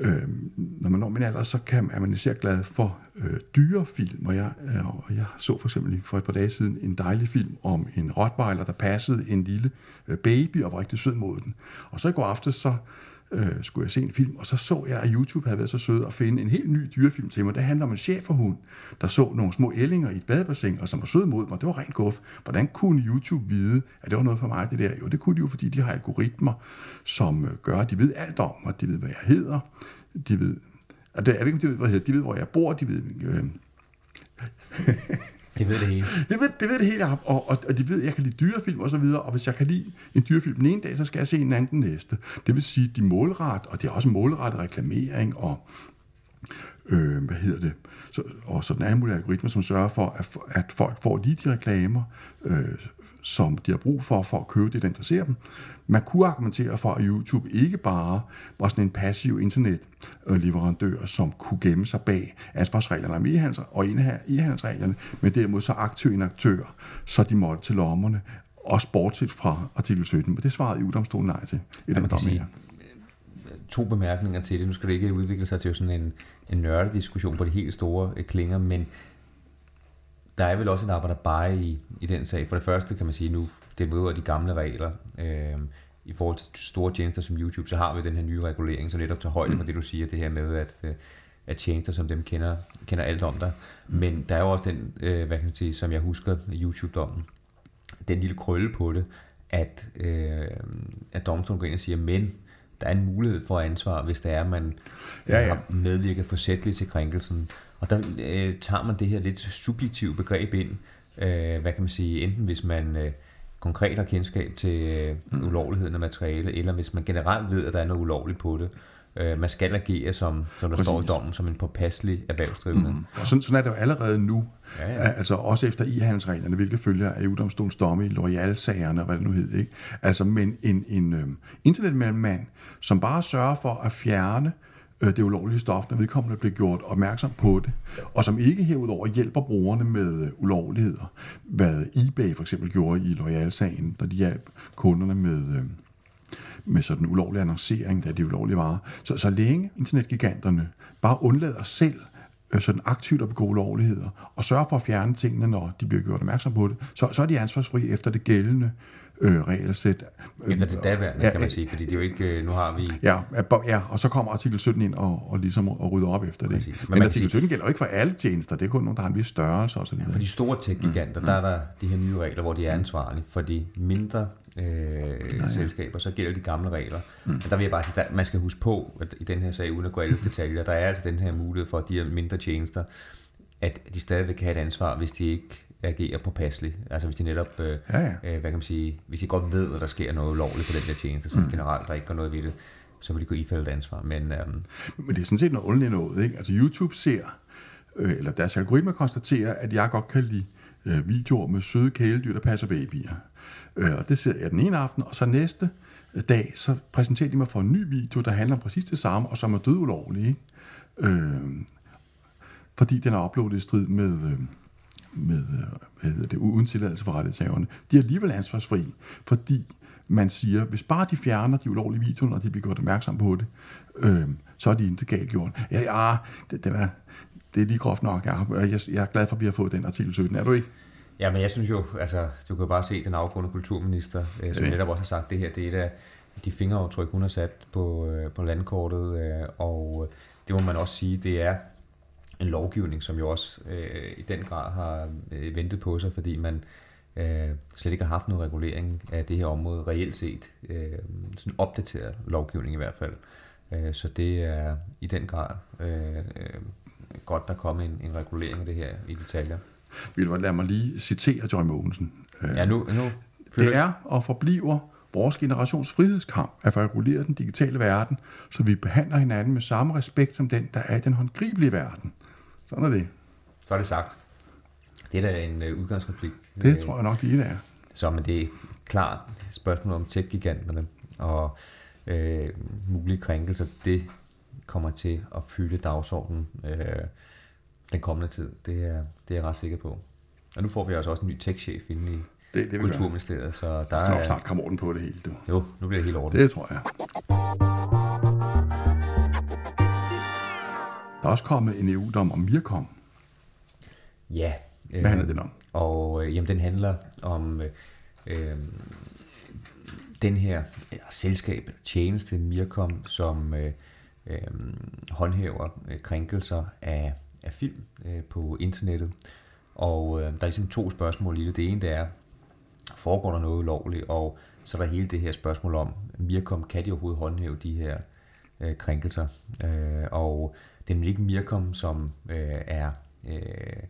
øh, når man når min alder, så kan, er man især glad for øh, dyre film, og jeg, øh, og jeg så for eksempel for et par dage siden en dejlig film om en rottweiler, der passede en lille øh, baby og var rigtig sød mod den. Og så i går aftes, så øh, skulle jeg se en film, og så så jeg, at YouTube havde været så sød at finde en helt ny dyrefilm til mig. Det handler om en cheferhund, der så nogle små ællinger i et badebassin, og som var sød mod mig. Det var rent guf. Hvordan kunne YouTube vide, at det var noget for mig, det der? Jo, det kunne de jo, fordi de har algoritmer, som øh, gør, at de ved alt om mig. De ved, hvad jeg hedder. De ved, og det, jeg ved ikke, de ved, hvad jeg hedder. De ved, hvor jeg bor. De ved, øh, det ved det hele. Det ved det, ved det hele, og, og, og de ved, at jeg kan lide dyrefilm og så videre, og hvis jeg kan lide en dyrefilm den ene dag, så skal jeg se en anden den næste. Det vil sige, de målret, og det er også målrettet reklamering, og øh, hvad hedder det, så, og sådan alle mulige algoritmer, som sørger for, at, at folk får lige de reklamer, øh, som de har brug for, for at købe det, der interesserer dem. Man kunne argumentere for, at YouTube ikke bare var sådan en passiv internetleverandør, som kunne gemme sig bag ansvarsreglerne om e-handelsreglerne og e-handelsreglerne, men derimod så aktiv en aktør, så de måtte til lommerne, også bortset fra artikel 17. Men det svarede EU-domstolen nej til i ja, den dom her. To bemærkninger til det. Nu skal det ikke udvikle sig til sådan en, en nørdediskussion på de helt store øh, klinger, men der er vel også en arbejder bare i, i den sag. For det første kan man sige nu, det møder de gamle regler. Øh, I forhold til store tjenester som YouTube, så har vi den her nye regulering, som netop tager højde for det, du siger, det her med, at, øh, at tjenester som dem kender, kender alt om dig. Men der er jo også den, øh, hvad kan man sige, som jeg husker YouTube-dommen, den lille krølle på det, at, øh, at domstolen går ind og siger, men der er en mulighed for ansvar, hvis det er, at man ja, ja. har medvirket forsætteligt til krænkelsen. Og der øh, tager man det her lidt subjektive begreb ind, øh, hvad kan man sige, enten hvis man øh, konkret har kendskab til øh, mm. ulovligheden af materiale, eller hvis man generelt ved, at der er noget ulovligt på det. Øh, man skal agere, som, som der Præcis. står i dommen, som en påpasselig erhvervsdrivende. Mm. Og sådan, sådan er det jo allerede nu. Ja, ja. Altså også efter e-handelsreglerne, hvilke følger af EU-domstolens domme i L'Oreal-sagerne og hvad det nu hed. Ikke? Altså, men en, en øh, internetmand, som bare sørger for at fjerne øh, Øh, det ulovlige stof, når vedkommende bliver gjort opmærksom på det, og som ikke herudover hjælper brugerne med øh, ulovligheder. Hvad eBay for eksempel gjorde i Loyal-sagen, når de hjalp kunderne med, øh, med sådan ulovlig annoncering af de ulovlige varer. Så, så længe internetgiganterne bare undlader selv øh, sådan aktivt at begå ulovligheder, og sørger for at fjerne tingene, når de bliver gjort opmærksom på det, så, så er de ansvarsfri efter det gældende øh, regelsæt. Efter det daværende, ja, kan man sige, fordi det er jo ikke, øh, nu har vi... Ja, ja, og så kommer artikel 17 ind og, og ligesom og rydder op efter det. Præcis. Men, Men artikel 17 gælder jo ikke for alle tjenester, det er kun nogen, der har en vis størrelse og så videre. Ja, for de store tech-giganter, mm. der er der de her nye regler, hvor de er ansvarlige. For de mindre øh, ja. selskaber, så gælder de gamle regler. Mm. Men der vil jeg bare sige, at man skal huske på, at i den her sag, uden at gå alle detaljer, der er altså den her mulighed for, at de her mindre tjenester, at de stadigvæk kan have et ansvar, hvis de ikke agerer påpasseligt. Altså hvis de netop, øh, ja, ja. Øh, hvad kan man sige, hvis de godt ved, at der sker noget lovligt på den der tjeneste, som mm. generelt der ikke gør noget ved det, så vil de kunne ifælde et ansvar. Men, øhm, Men det er sådan set noget underligt noget. Ikke? Altså YouTube ser, øh, eller deres algoritmer konstaterer, at jeg godt kan lide øh, videoer med søde kæledyr, der passer babyer. Øh, og det ser jeg den ene aften, og så næste dag, så præsenterer de mig for en ny video, der handler om præcis det samme, og som er dødulovlig. Ikke? Øh, fordi den er uploadet i strid med... Øh, med øh, hvad hedder det, uden tilladelse for rettighedshaverne, de er alligevel ansvarsfri, fordi man siger, hvis bare de fjerner de ulovlige videoer, når de bliver gjort opmærksom på det, øh, så er de ikke galt gjort. Ja, ja det, det, er, det er lige groft nok. Jeg, jeg, jeg er glad for, at vi har fået den artikel 17. Er du ikke? Ja, men jeg synes jo, altså, du kan bare se den afgående kulturminister, øh, som netop også har sagt, det her, det er et af de fingeraftryk, hun har sat på, øh, på landkortet, øh, og det må man også sige, det er en lovgivning, som jo også øh, i den grad har øh, ventet på sig, fordi man øh, slet ikke har haft noget regulering af det her område reelt set. Øh, sådan opdateret lovgivning i hvert fald. Øh, så det er i den grad øh, øh godt, der kommer en, en regulering af det her i detaljer. Vil du lade mig lige citere Joy Mogensen? Ja, nu, nu det er og forbliver vores generations frihedskamp at regulere den digitale verden, så vi behandler hinanden med samme respekt som den, der er i den håndgribelige verden. Sådan er det. Så er det sagt. Det er da en øh, udgangsreplik. Det tror jeg nok, det er. Så men det er klart spørgsmål om tech-giganterne og øh, mulige krænkelser, det kommer til at fylde dagsordenen øh, den kommende tid. Det er, det er jeg ret sikker på. Og nu får vi altså også en ny tech-chef inde i det, det Kulturministeriet. Så der skal nok snart komme orden på det hele. Du. Jo, nu bliver det helt ordentligt. Det tror jeg. Der er også kommet en EU-dom om Mirkom. Ja. Hvad øh, handler den om? Og øh, jamen, den handler om øh, den her ja, selskab, tjeneste Mirkom, som øh, øh, håndhæver øh, krænkelser af, af film øh, på internettet. Og øh, der er ligesom to spørgsmål i det. Det ene det er, foregår der noget ulovligt? Og så er der hele det her spørgsmål om, Mirkom, kan de overhovedet håndhæve de her øh, krænkelser? Øh, og det er ikke Mirkom, som øh, er øh,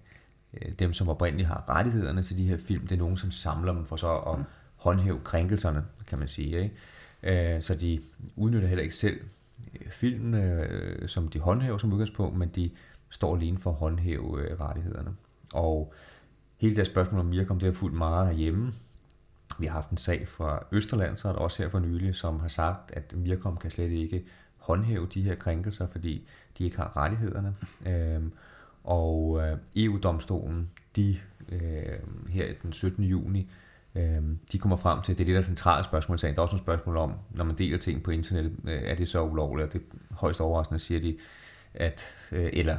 dem, som oprindeligt har rettighederne til de her film. Det er nogen, som samler dem for så at håndhæve krænkelserne, kan man sige. Ikke? Øh, så de udnytter heller ikke selv øh, filmene, øh, som de håndhæver som udgangspunkt, men de står alene for at håndhæve øh, rettighederne. Og hele det spørgsmål om Mirkom, det har fulgt meget herhjemme. Vi har haft en sag fra Østerlandsret, også her for nylig, som har sagt, at Mirkom kan slet ikke håndhæve de her krænkelser, fordi de ikke har rettighederne. Øh, og øh, EU-domstolen, de øh, her den 17. juni, øh, de kommer frem til, det er det der centrale spørgsmål i sagen. Der er også nogle spørgsmål om, når man deler ting på internettet, øh, er det så ulovligt? Og det er højst overraskende, siger de, at, øh, eller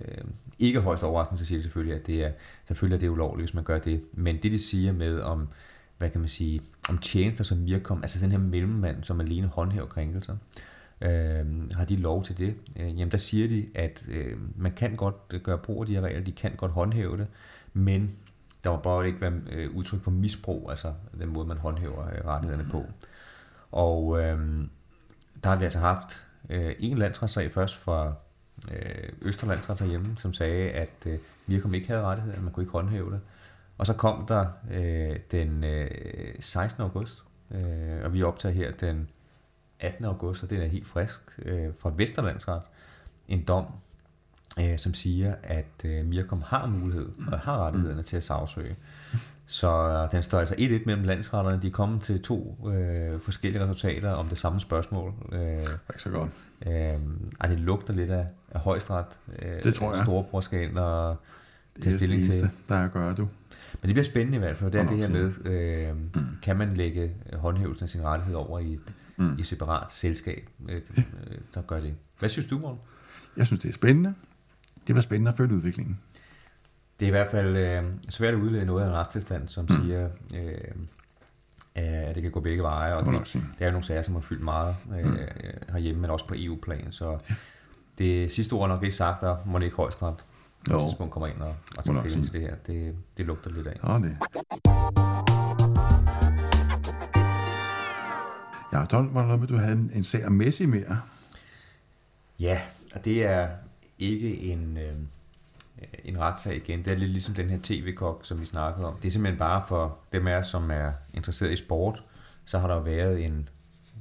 øh, ikke højst overraskende, så siger de selvfølgelig, at det er, selvfølgelig er det ulovligt, hvis man gør det. Men det, de siger med om, hvad kan man sige, om tjenester som Mirkom, altså den her mellemmand, som alene håndhæver krænkelser, øh, øh, har de lov til det? Øh, jamen der siger de, at øh, man kan godt øh, gøre brug af de her regler, de kan godt håndhæve det, men der må bare ikke være øh, udtryk for misbrug, altså den måde, man håndhæver øh, rettighederne på. Og øh, der har vi altså haft øh, en landsretssag først fra øh, Østerlandsret herhjemme, som sagde, at øh, Virkom ikke havde rettigheder, man kunne ikke håndhæve det. Og så kom der øh, den øh, 16. august, øh, og vi optager her den 18. august, og det er helt frisk, øh, fra Vesterlandsret, en dom, øh, som siger, at øh, Mirkom har mulighed og har rettighederne til at sagsøge. Så øh, den står altså 1-1 mellem landsretterne. De er kommet til to øh, forskellige resultater om det samme spørgsmål. Øh, ikke så godt. Øh, ej, det lugter lidt af, af højstret. Øh, det tror jeg. Storebrorskab, og det er det eneste, der er at gøre, du. Men det bliver spændende i hvert fald, det er det her med, øh, kan man lægge håndhævelsen af sin rettighed over i et, mm. i et separat selskab, øh, der gør det. Hvad synes du, Morten? Jeg synes, det er spændende. Det bliver spændende at følge udviklingen. Det er i hvert fald øh, svært at udlede noget af en retstilstand, som mm. siger, øh, at det kan gå begge veje. Og det, det er jo nogle sager, som har fyldt meget øh, mm. herhjemme, men også på EU-plan. Så det sidste ord er nok ikke sagt, der må ikke højstret på et tidspunkt kommer ind og, og tager stilling til det her. Det, det lugter lidt af. Ja, det. Ja, Don, var der noget med, du havde en, en sag om Messi mere? Ja, og det er ikke en, øh, en retssag igen. Det er lidt ligesom den her tv-kok, som vi snakkede om. Det er simpelthen bare for dem af som er interesseret i sport, så har der været en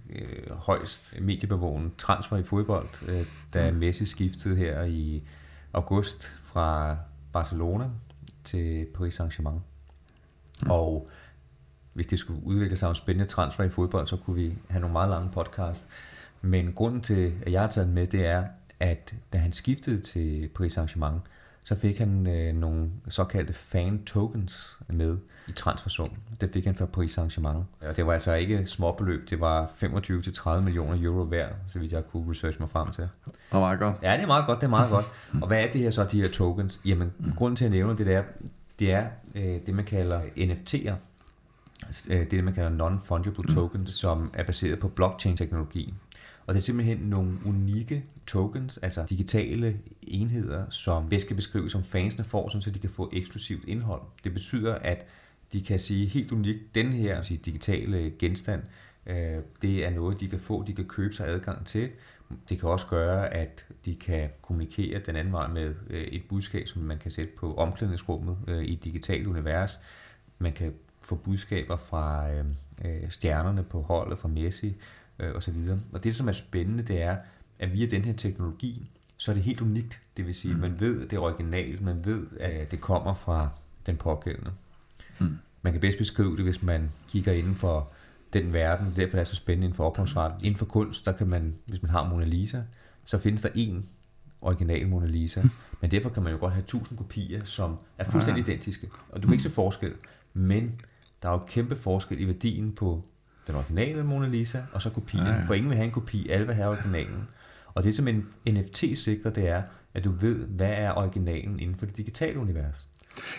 øh, højst mediebevågen transfer i fodbold, øh, da mm. Messi skiftede her i august fra Barcelona til Paris Saint-Germain. Mm. Og hvis det skulle udvikle sig en spændende transfer i fodbold, så kunne vi have nogle meget lange podcast. Men grunden til, at jeg har taget med, det er, at da han skiftede til Paris Saint-Germain, så fik han øh, nogle såkaldte fan tokens med i transfersummen. Det fik han fra Paris Saint-Germain. Og det var altså ikke småbeløb, det var 25-30 millioner euro værd, så vidt jeg kunne researche mig frem til. Det var meget godt. Ja, det er meget godt, det er meget godt. Og hvad er det her så, de her tokens? Jamen, mm. grunden til at nævne det, er, det er øh, det, man kalder NFT'er. Øh, det man kalder non-fungible mm. tokens, som er baseret på blockchain-teknologi. Og det er simpelthen nogle unikke tokens, altså digitale enheder, som bedst skal beskrives som fansene får, så de kan få eksklusivt indhold. Det betyder, at de kan sige helt unikt, den her altså digitale genstand, øh, det er noget, de kan få, de kan købe sig adgang til. Det kan også gøre, at de kan kommunikere den anden vej med øh, et budskab, som man kan sætte på omklædningsrummet øh, i et digitalt univers. Man kan få budskaber fra stjernerne på holdet, fra Messi, øh, osv. Og det, som er spændende, det er, at via den her teknologi, så er det helt unikt. Det vil sige, mm. man ved, at det er originalt, man ved, at det kommer fra den pågældende. Mm. Man kan bedst beskrive det, hvis man kigger inden for den verden, og derfor er det så spændende inden for ophavsret. Inden for kunst, der kan man, hvis man har Mona Lisa, så findes der en original Mona Lisa, mm. men derfor kan man jo godt have tusind kopier, som er fuldstændig ja. identiske, og du kan ikke se forskel, men der er jo kæmpe forskel i værdien på den originale Mona Lisa, og så kopien, ja, ja. for ingen vil have en kopi, alle vil have originalen. Og det som en NFT sikrer, det er, at du ved, hvad er originalen inden for det digitale univers.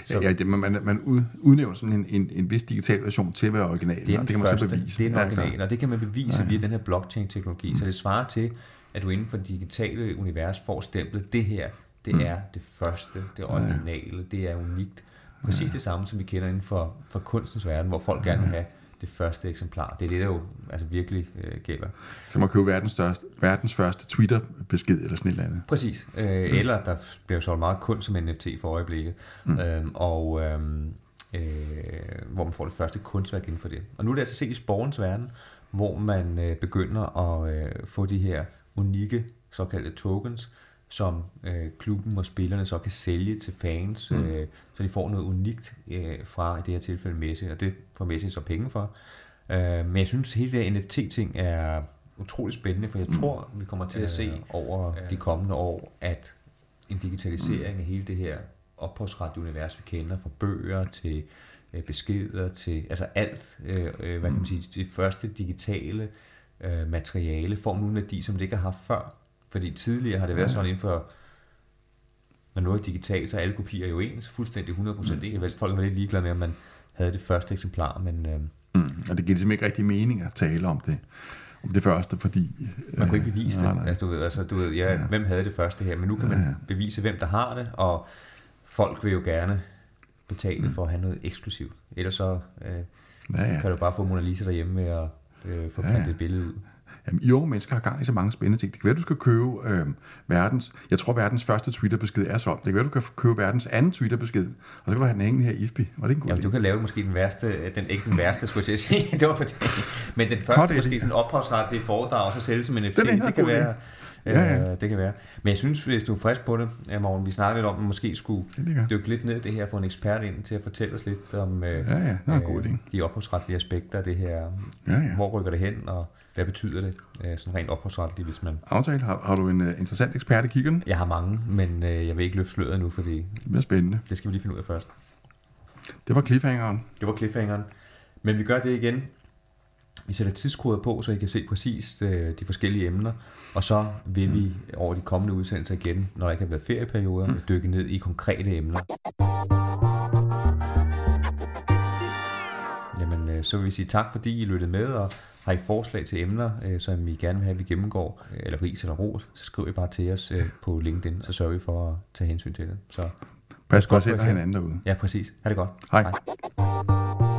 Så, ja, det, man, man udnævner sådan en, en, en vis digital version til at være original, det, og det kan man første, så bevise. Det er den original, ja, og det kan man bevise ja, ja. via den her blockchain-teknologi. Mm. Så det svarer til, at du inden for det digitale univers får stemplet, det her, det mm. er det første, det originale, ja. det er unikt. Præcis det samme, som vi kender inden for, for kunstens verden, hvor folk gerne vil have det første eksemplar. Det er det, der jo altså virkelig øh, gælder. Så man købe verdens, største, verdens første Twitter-besked eller sådan et eller andet. Præcis. Øh, mm. Eller der bliver så meget kunst som NFT for øjeblikket. Mm. Øhm, og øhm, øh, hvor man får det første kunstværk inden for det. Og nu er det altså set i sporens verden, hvor man øh, begynder at øh, få de her unikke såkaldte tokens, som øh, klubben og spillerne så kan sælge til fans, mm. øh, så de får noget unikt øh, fra i det her tilfælde Messi, og det får Messi så penge for. Øh, men jeg synes, hele det NFT-ting er utrolig spændende, for jeg mm. tror, vi kommer til at se over de kommende år, at en digitalisering mm. af hele det her ophavsretlige univers, vi kender, fra bøger til øh, beskeder til, altså alt, øh, øh hvad kan man mm. sige, det første digitale øh, materiale får nu en værdi, som det ikke har haft før. Fordi tidligere har det været ja. sådan inden for, når noget er digitalt, så er alle kopier jo ens, fuldstændig 100% mm. ens. Folk var lidt ligeglade med, om man havde det første eksemplar, men... Øh, mm. Og det giver simpelthen ikke rigtig mening at tale om det om det første, fordi... Man kunne ikke bevise øh, det. Nej, Altså, du ved, altså, du ved ja, ja. hvem havde det første her, men nu kan man ja, ja. bevise, hvem der har det, og folk vil jo gerne betale mm. for at have noget eksklusivt. Ellers så øh, ja, ja. kan du bare få Mona Lisa derhjemme med at øh, få ja, ja. et billede ud. Jamen, jo, mennesker har gang i så mange spændende ting. Det kan være, du skal købe øh, verdens... Jeg tror, verdens første Twitter-besked er sådan. Det kan være, du kan købe verdens anden Twitter-besked, og så kan du have den hængende her i IFBI. Var det en god Jamen, du kan lave måske den værste... Den, ikke den værste, skulle jeg sige. det var for Men den første Kort, måske sådan ophavsretlige foredrag, og så sælge som NFT. Det, det kan være... Ja, ja. Øh, det kan være. Men jeg synes, hvis du er frisk på det, ja, Morgen, vi snakkede lidt om, at måske skulle dykke lidt ned i det her, få en ekspert ind til at fortælle os lidt om øh, ja, ja, det er en god idé. Øh, de ophavsretlige aspekter af det her. Ja, ja. Hvor rykker det hen, og hvad betyder det øh, sådan rent ophavsretligt, hvis man... Aftale. Har, har du en uh, interessant ekspert i kiggeren? Jeg har mange, men uh, jeg vil ikke løfte sløret nu, fordi... Det bliver spændende. Det skal vi lige finde ud af først. Det var cliffhangeren. Det var cliffhangeren. Men vi gør det igen. Vi sætter tidskoder på, så I kan se præcis uh, de forskellige emner. Og så vil mm. vi over de kommende udsendelser igen, når der ikke har været ferieperioder, mm. dykke ned i konkrete emner. Jamen, så vil vi sige tak, fordi I lyttede med, og har I forslag til emner, øh, som I gerne vil have, at vi gennemgår, øh, eller ris eller ros, så skriv I bare til os øh, på LinkedIn, så sørger vi for at tage hensyn til det. Så Pas godt selv hinanden derude. Ja, præcis. Ha' det godt. Hej. Hej.